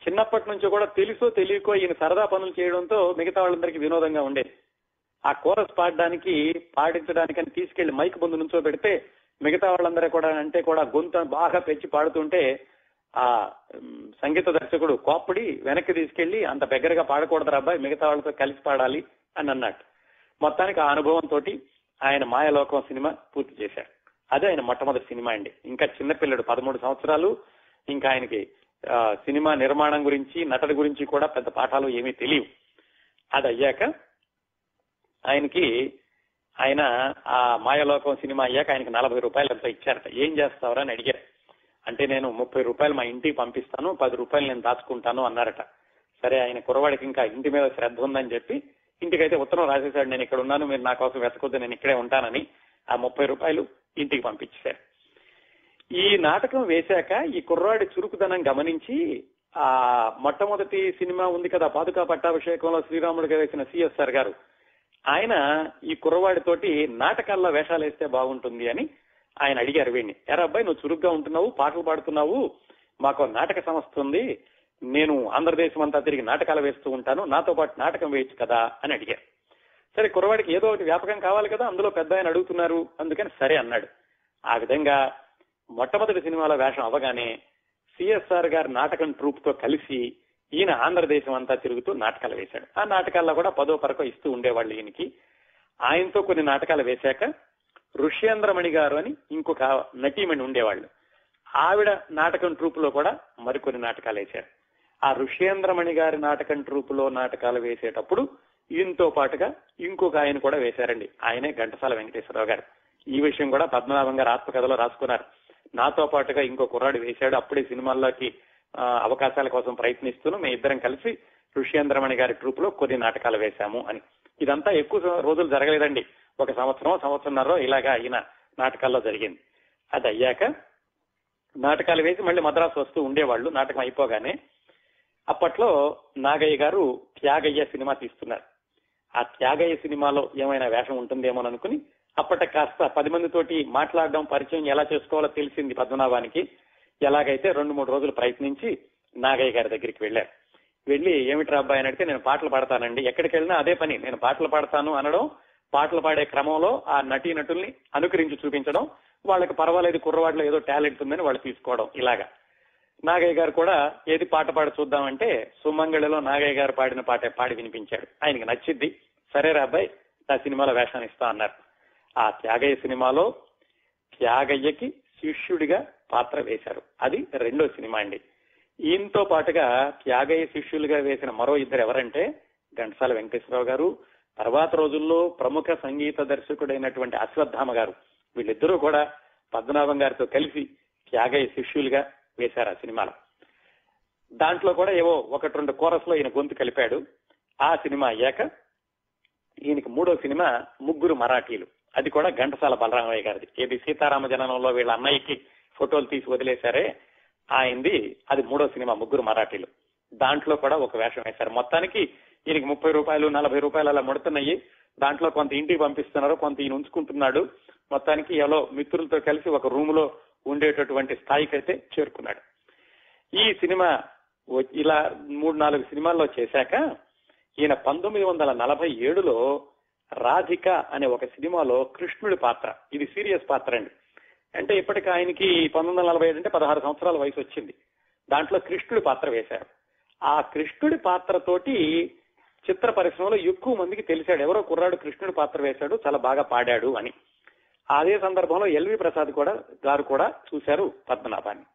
Speaker 1: చిన్నప్పటి నుంచి కూడా తెలుసో తెలియకో ఈయన సరదా పనులు చేయడంతో మిగతా వాళ్ళందరికీ వినోదంగా ఉండేది. ఆ కోరస్ పాడడానికి పాడించడానికని తీసుకెళ్ళి మైక్ ముందు నుంచో పెడితే మిగతా వాళ్ళందరూ కూడా అంటే కూడా గొంతు బాగా పెంచి పాడుతుంటే ఆ సంగీత దర్శకుడు కోప్పడి వెనక్కి తీసుకెళ్ళి అంత దగ్గరగా పాడకూడదు అబ్బాయి మిగతా వాళ్ళతో కలిసి పాడాలి అని అన్నట్టు మొత్తానికి ఆ అనుభవంతో ఆయన మాయలోకం సినిమా పూర్తి చేశారు అదే ఆయన మొట్టమొదటి సినిమా అండి. ఇంకా చిన్నపిల్లడు పదమూడు సంవత్సరాలు ఇంకా ఆయనకి ఆ, సినిమా నిర్మాణం గురించి నటన గురించి కూడా పెద్ద పాఠాలు ఏమీ తెలియవు. అది అయ్యాక ఆయనకి ఆయన ఆ మాయలోకం సినిమా అయ్యాక ఆయనకి నలభై రూపాయలు ఎంత ఇచ్చారట. ఏం చేస్తావరా అని అడిగారు. అంటే నేను ముప్పై రూపాయలు మా ఇంటికి పంపిస్తాను పది రూపాయలు నేను దాచుకుంటాను అన్నారట. సరే ఆయన కురవాడికి ఇంకా ఇంటి మీద శ్రద్ధ ఉందని చెప్పి ఇంటికైతే ఉత్తరం రాసేశాడు నేను ఇక్కడ ఉన్నాను మీరు నా కోసం వెతకొద్దు నేను ఇక్కడే ఉంటానని ఆ ముప్పై రూపాయలు ఇంటికి పంపించేశారు. ఈ నాటకం వేశాక ఈ కుర్రాడి చురుకుదనం గమనించి ఆ మొట్టమొదటి సినిమా ఉంది కదా పాదుకా పట్టాభిషేకంలో శ్రీరాముడిగా వేసిన సిఎస్ఆర్ గారు. ఆయన ఈ కుర్రవాడితోటి నాటకాల్లో వేషాలు వేస్తే బాగుంటుంది అని ఆయన అడిగారు వీడిని ఎరా అబ్బాయి నువ్వు చురుగ్గా ఉంటున్నావు పాటలు పాడుతున్నావు మాకు నాటక సంస్థ ఉంది నేను ఆంధ్రదేశం అంతా తిరిగి నాటకాలు వేస్తూ ఉంటాను నాతో పాటు నాటకం వేయచ్చు కదా అని అడిగారు. సరే కుర్రవాడికి ఏదో ఒకటి వ్యాపకం కావాలి కదా అందులో పెద్ద ఆయన అడుగుతున్నారు అందుకని సరే అన్నాడు. ఆ విధంగా మొట్టమొదటి సినిమాలో వేషం అవ్వగానే సిఎస్ఆర్ గారి నాటకం ట్రూప్తో కలిసి ఈయన ఆంధ్రదేశం అంతా తిరుగుతూ నాటకాలు వేశాడు. ఆ నాటకాల్లో కూడా పదో పరకో ఇస్తూ ఉండేవాళ్ళు ఈయనకి. ఆయనతో కొన్ని నాటకాలు వేశాక ఋష్యేంద్రమణి గారు అని ఇంకొక నటీమణి ఉండేవాళ్ళు. ఆవిడ నాటకం ట్రూప్లో కూడా మరికొన్ని నాటకాలు వేశారు. ఆ ఋష్యేంద్రమణి గారి నాటకం ట్రూప్లో నాటకాలు వేసేటప్పుడు ఈయనతో పాటుగా ఇంకొక ఆయన కూడా వేశారండి. ఆయనే ఘంటసాల వెంకటేశ్వరరావు గారు. ఈ విషయం కూడా పద్మనాభం గారు ఆత్మకథలో రాసుకున్నారు. నాతో పాటుగా ఇంకో కుర్రాడు వేశాడు. అప్పుడే సినిమాల్లోకి అవకాశాల కోసం ప్రయత్నిస్తూను మేము ఇద్దరం కలిసి ఋష్యేంద్రమణి గారి ట్రూప్లో కొన్ని నాటకాలు వేశాము అని. ఇదంతా ఎక్కువ రోజులు జరగలేదండి. ఒక సంవత్సరం సంవత్సరంన్నర ఇలాగా అయిన నాటకాల్లో జరిగింది. అది అయ్యాక నాటకాలు వేసి మళ్ళీ మద్రాసు వస్తూ ఉండేవాళ్ళు నాటకం అయిపోగానే అప్పట్లో నాగయ్య గారు త్యాగయ్య సినిమా తీస్తున్నారు. ఆ త్యాగయ్య సినిమాలో ఏమైనా వేషం ఉంటుందేమో అనుకుని అప్పట కాస్త పది మందితోటి మాట్లాడడం పరిచయం ఎలా చేసుకోవాలో తెలిసింది పద్మనాభానికి. ఎలాగైతే రెండు మూడు రోజులు ప్రయత్నించి నాగయ్య గారి దగ్గరికి వెళ్ళారు. వెళ్ళి ఏమిట్రా అబ్బాయి అని అడిగితే నేను పాటలు పాడతానండి. ఎక్కడికి వెళ్ళినా అదే పని. నేను పాటలు పాడతాను అనడం పాటలు పాడే క్రమంలో ఆ నటీ నటుల్ని అనుకరించి చూపించడం వాళ్ళకి పర్వాలేదు కుర్రవాడిలో ఏదో టాలెంట్ ఉందని వాళ్ళు తీసుకోవడం ఇలాగా. నాగయ్య గారు కూడా ఏది పాట పాడి చూద్దామంటే సుమంగళిలో నాగయ్య గారు పాడిన పాటే పాడి వినిపించాడు. ఆయనకి నచ్చిద్ది. సరేరా అబ్బాయి నా సినిమాలో వేషాన్ని ఇస్తా అన్నారు. ఆ త్యాగయ్య సినిమాలో త్యాగయ్యకి శిష్యుడిగా పాత్ర వేశారు. అది రెండో సినిమా అండి. ఈయనతో పాటుగా త్యాగయ్య శిష్యులుగా వేసిన మరో ఇద్దరు ఎవరంటే ఘంటసాల వెంకటేశ్వరరావు గారు తర్వాత రోజుల్లో ప్రముఖ సంగీత దర్శకుడైనటువంటి అశ్వత్థామ గారు వీళ్ళిద్దరూ కూడా పద్మనాభం గారితో కలిసి త్యాగయ్య శిష్యులుగా వేశారు ఆ సినిమాలో దాంట్లో కూడా ఏవో ఒకటి రెండు కోరస్లో ఈయన గొంతు కలిపాడు. ఆ సినిమా అయ్యాక ఈయనకి మూడో సినిమా ముగ్గురు మరాఠీలు. అది కూడా ఘంటసాల బలరామయ్య గారిది. ఏది సీతారామ జననంలో వీళ్ళ అన్నయ్యకి ఫోటోలు తీసి వదిలేశారే. ఆయనది అది మూడో సినిమా ముగ్గురు మరాఠీలు. దాంట్లో కూడా ఒక వేషం వేశారు. మొత్తానికి ఈయనకి ముప్పై రూపాయలు నలభై రూపాయలు అలా ముడుతున్నాయి. దాంట్లో కొంత ఇంటికి పంపిస్తున్నారు కొంత ఈయన ఉంచుకుంటున్నాడు. మొత్తానికి ఎవరో మిత్రులతో కలిసి ఒక రూమ్లో ఉండేటటువంటి స్థాయికి అయితే చేరుకున్నాడు. ఈ సినిమా ఇలా మూడు నాలుగు సినిమాల్లో చేశాక ఈయన పంతొమ్మిది వందల నలభై ఏడులో రాధిక అనే ఒక సినిమాలో కృష్ణుడి పాత్ర ఇది సీరియస్ పాత్ర అండి. అంటే ఇప్పటికి ఆయనకి పంతొమ్మిది వందల నలభై ఏడు అంటే పదహారు సంవత్సరాల వయసు వచ్చింది. దాంట్లో కృష్ణుడి పాత్ర వేశారు. ఆ కృష్ణుడి పాత్రతోటి చిత్ర పరిశ్రమలో ఎక్కువ మందికి తెలిసాడు. ఎవరో కుర్రాడు కృష్ణుడి పాత్ర వేశాడు చాలా బాగా పాడాడు అని. అదే సందర్భంలో ఎల్వి ప్రసాద్ కూడా గారు కూడా చూశారు పద్మనాభాన్ని.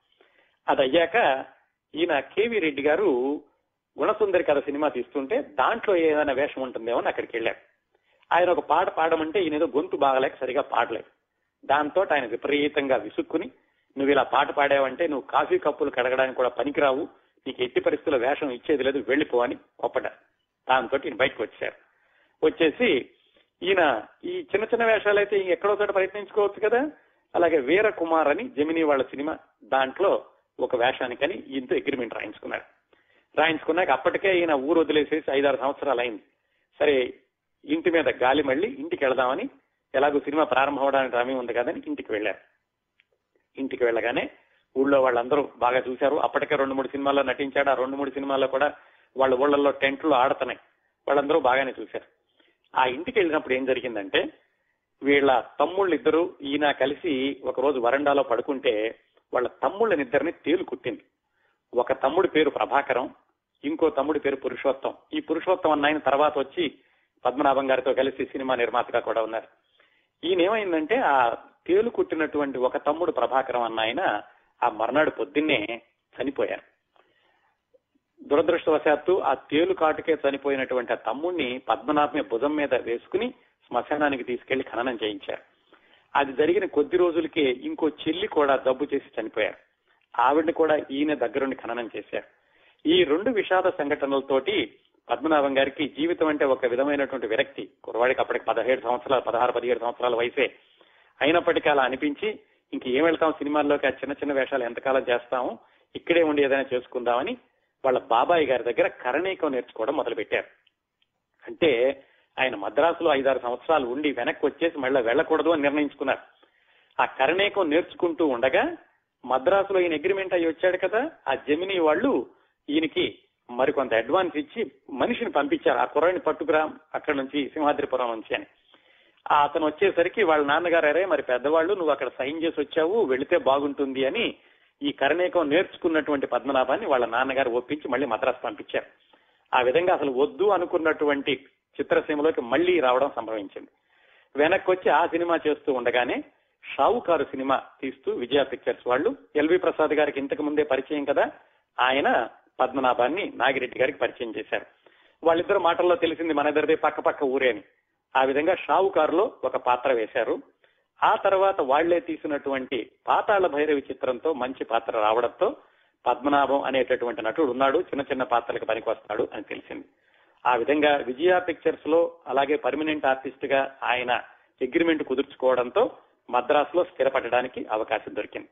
Speaker 1: అది అయ్యాక ఈయన కేవి రెడ్డి గారు గుణసుందరి కథ సినిమా తీస్తుంటే దాంట్లో ఏదైనా వేషం ఉంటుందేమో అని అక్కడికి వెళ్ళారు. ఆయన ఒక పాట పాడమంటే ఈయన ఏదో గొంతు బాగలేక సరిగా పాడలేదు. దాంతో ఆయన విపరీతంగా విసుక్కుని నువ్వు ఇలా పాట పాడావంటే నువ్వు కాఫీ కప్పులు కడగడానికి కూడా పనికిరావు. నీకు ఎట్టి పరిస్థితుల్లో వేషం ఇచ్చేది లేదు వెళ్ళిపో అని దాంతో ఈయన బయటకు వచ్చారు. వచ్చేసి ఈయన ఈ చిన్న చిన్న వేషాలు అయితే ఎక్కడో చోట ప్రయత్నించుకోవచ్చు కదా. అలాగే వీర కుమార్ అని జమినీ వాళ్ళ సినిమా దాంట్లో ఒక వేషానికని ఈయనతో అగ్రిమెంట్ రాయించుకున్నారు. రాయించుకున్నాక అప్పటికే ఈయన ఊరు వదిలేసేసి ఐదారు సంవత్సరాలు అయింది. సరే ఇంటి మీద గాలి మళ్ళీ ఇంటికి వెళదామని ఎలాగో సినిమా ప్రారంభం అవడానికి రామీ ఉంది కదని ఇంటికి వెళ్ళారు. ఇంటికి వెళ్ళగానే ఊళ్ళో వాళ్ళందరూ బాగా చూశారు. అప్పటికే రెండు మూడు సినిమాల్లో నటించాడు. ఆ రెండు మూడు సినిమాల్లో కూడా వాళ్ళ ఊళ్ళల్లో టెంట్లు ఆడుతున్నాయి. వాళ్ళందరూ బాగానే చూశారు. ఆ ఇంటికి వెళ్ళినప్పుడు ఏం జరిగిందంటే వీళ్ళ తమ్ముళ్ళు ఇద్దరు ఈయన కలిసి ఒక రోజు వరండాలో పడుకుంటే వాళ్ళ తమ్ముళ్ళనిద్దరిని తేలు కుట్టింది. ఒక తమ్ముడి పేరు ప్రభాకరం ఇంకో తమ్ముడి పేరు పురుషోత్తం. ఈ పురుషోత్తం అన్న ఆయన తర్వాత వచ్చి పద్మనాభం గారితో కలిసి సినిమా నిర్మాతగా కూడా ఉన్నారు. ఈయన ఏమైందంటే ఆ తేలు కుట్టినటువంటి ఒక తమ్ముడు ప్రభాకరం అన్న ఆయన ఆ మర్నాడు పొద్దున్నే చనిపోయారు. దురదృష్టవశాత్తు ఆ తేలు కాటుకే చనిపోయినటువంటి ఆ తమ్ముణ్ణి పద్మనాభమే భుజం మీద వేసుకుని శ్మశానానికి తీసుకెళ్ళి ఖననం చేయించారు. అది జరిగిన కొద్ది రోజులకే ఇంకో చెల్లి కూడా జబ్బు చేసి చనిపోయారు. ఆవిడని కూడా ఈయన దగ్గరుండి ఖననం చేశారు. ఈ రెండు విషాద సంఘటనలతోటి పద్మనాభం గారికి జీవితం అంటే ఒక విధమైనటువంటి విరక్తి. కురవాడికి అప్పటికి పదహేడు సంవత్సరాలు పదహారు పదిహేడు సంవత్సరాల వయసే. అయినప్పటికీ అలా అనిపించి ఇంక ఏం వెళ్తాం సినిమాల్లోకి? ఆ చిన్న చిన్న వేషాలు ఎంతకాలం చేస్తాము? ఇక్కడే ఉండి ఏదైనా చేసుకుందామని వాళ్ళ బాబాయ్ గారి దగ్గర కరణీకం నేర్చుకోవడం మొదలు పెట్టారు అంటే ఆయన మద్రాసులో ఐదారు సంవత్సరాలు ఉండి వెనక్కి వచ్చేసి మళ్ళీ వెళ్ళకూడదు అని నిర్ణయించుకున్నారు. ఆ కరణేకం నేర్చుకుంటూ ఉండగా మద్రాసులో ఈయన అగ్రిమెంట్ అయ్యి వచ్చాడు కదా ఆ జమినీ వాళ్ళు ఈయనకి మరికొంత అడ్వాన్స్ ఇచ్చి మనిషిని పంపించారు. ఆ కుర్రాడిని పట్టుకురా అక్కడ నుంచి సింహాద్రిపురం నుంచి అని. ఆ అతను వచ్చేసరికి వాళ్ళ నాన్నగారు అరే మరి పెద్దవాళ్ళు నువ్వు అక్కడ సైన్ చేసి వచ్చావు వెళితే బాగుంటుంది అని ఈ కరణీకం నేర్చుకున్నటువంటి పద్మనాభాన్ని వాళ్ళ నాన్నగారు ఒప్పించి మళ్ళీ మద్రాసు పంపించారు. ఆ విధంగా అసలు వద్దు అనుకున్నటువంటి చిత్రసీమలోకి మళ్ళీ రావడం సంభవించింది. వెనక్కి వచ్చి ఆ సినిమా చేస్తూ ఉండగానే షావుకారు సినిమా తీస్తూ విజయ పిక్చర్స్ వాళ్ళు ఎల్వి ప్రసాద్ గారికి ఇంతకు ముందే పరిచయం కదా ఆయన పద్మనాభాన్ని నాగిరెడ్డి గారికి పరిచయం చేశారు. వాళ్ళిద్దరు మాటల్లో తెలిసింది మన ఇద్దరిదే పక్క పక్క ఊరే అని. ఆ విధంగా షావుకారులో ఒక పాత్ర వేశారు. ఆ తర్వాత వాళ్ళే తీసినటువంటి పాతాళ భైరవి చిత్రంతో మంచి పాత్ర రావడంతో పద్మనాభం అనేటటువంటి నటుడు ఉన్నాడు చిన్న చిన్న పాత్రలకు పనికి వస్తాడు అని తెలిసింది. ఆ విధంగా విజయ పిక్చర్స్లో అలాగే పర్మనెంట్ ఆర్టిస్ట్గా ఆయన అగ్రిమెంట్ కుదుర్చుకోవడంతో మద్రాసులో స్థిరపడడానికి అవకాశం దొరికింది.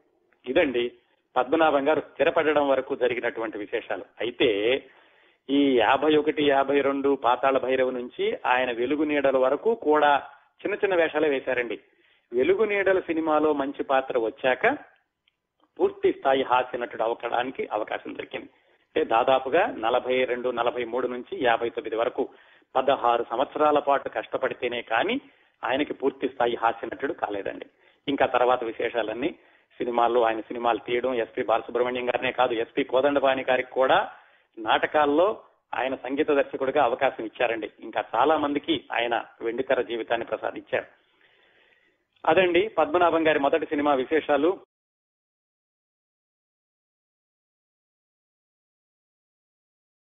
Speaker 1: ఇదండి పద్మనాభం గారు స్థిరపడడం వరకు జరిగినటువంటి విశేషాలు. అయితే ఈ యాభై ఒకటి యాభై రెండు పాతాళ భైరవ నుంచి ఆయన వెలుగు నీడల వరకు కూడా చిన్న చిన్న వేషాలే వేశారండి. వెలుగు నీడల సినిమాలో మంచి పాత్ర వచ్చాక పూర్తి స్థాయి హాస్య నటుడు అవకడానికి అవకాశం దొరికింది. అంటే దాదాపుగా నలభై రెండు నలభై మూడు నుంచి యాభై తొమ్మిది వరకు పదహారు సంవత్సరాల పాటు కష్టపడితేనే కానీ ఆయనకి పూర్తి స్థాయి హాస్య నటుడు కాలేదండి. ఇంకా తర్వాత విశేషాలన్నీ సినిమాల్లో ఆయన సినిమాలు తీయడం ఎస్పి బాలసుబ్రహ్మణ్యం గారినే కాదు ఎస్పి కోదండపాణి గారికి కూడా నాటకాల్లో ఆయన సంగీత దర్శకుడిగా అవకాశం ఇచ్చారండి. ఇంకా చాలా మందికి ఆయన వెండితెర జీవితాన్ని ప్రసాదించారు. అదండి పద్మనాభం గారి మొదటి సినిమా విశేషాలు.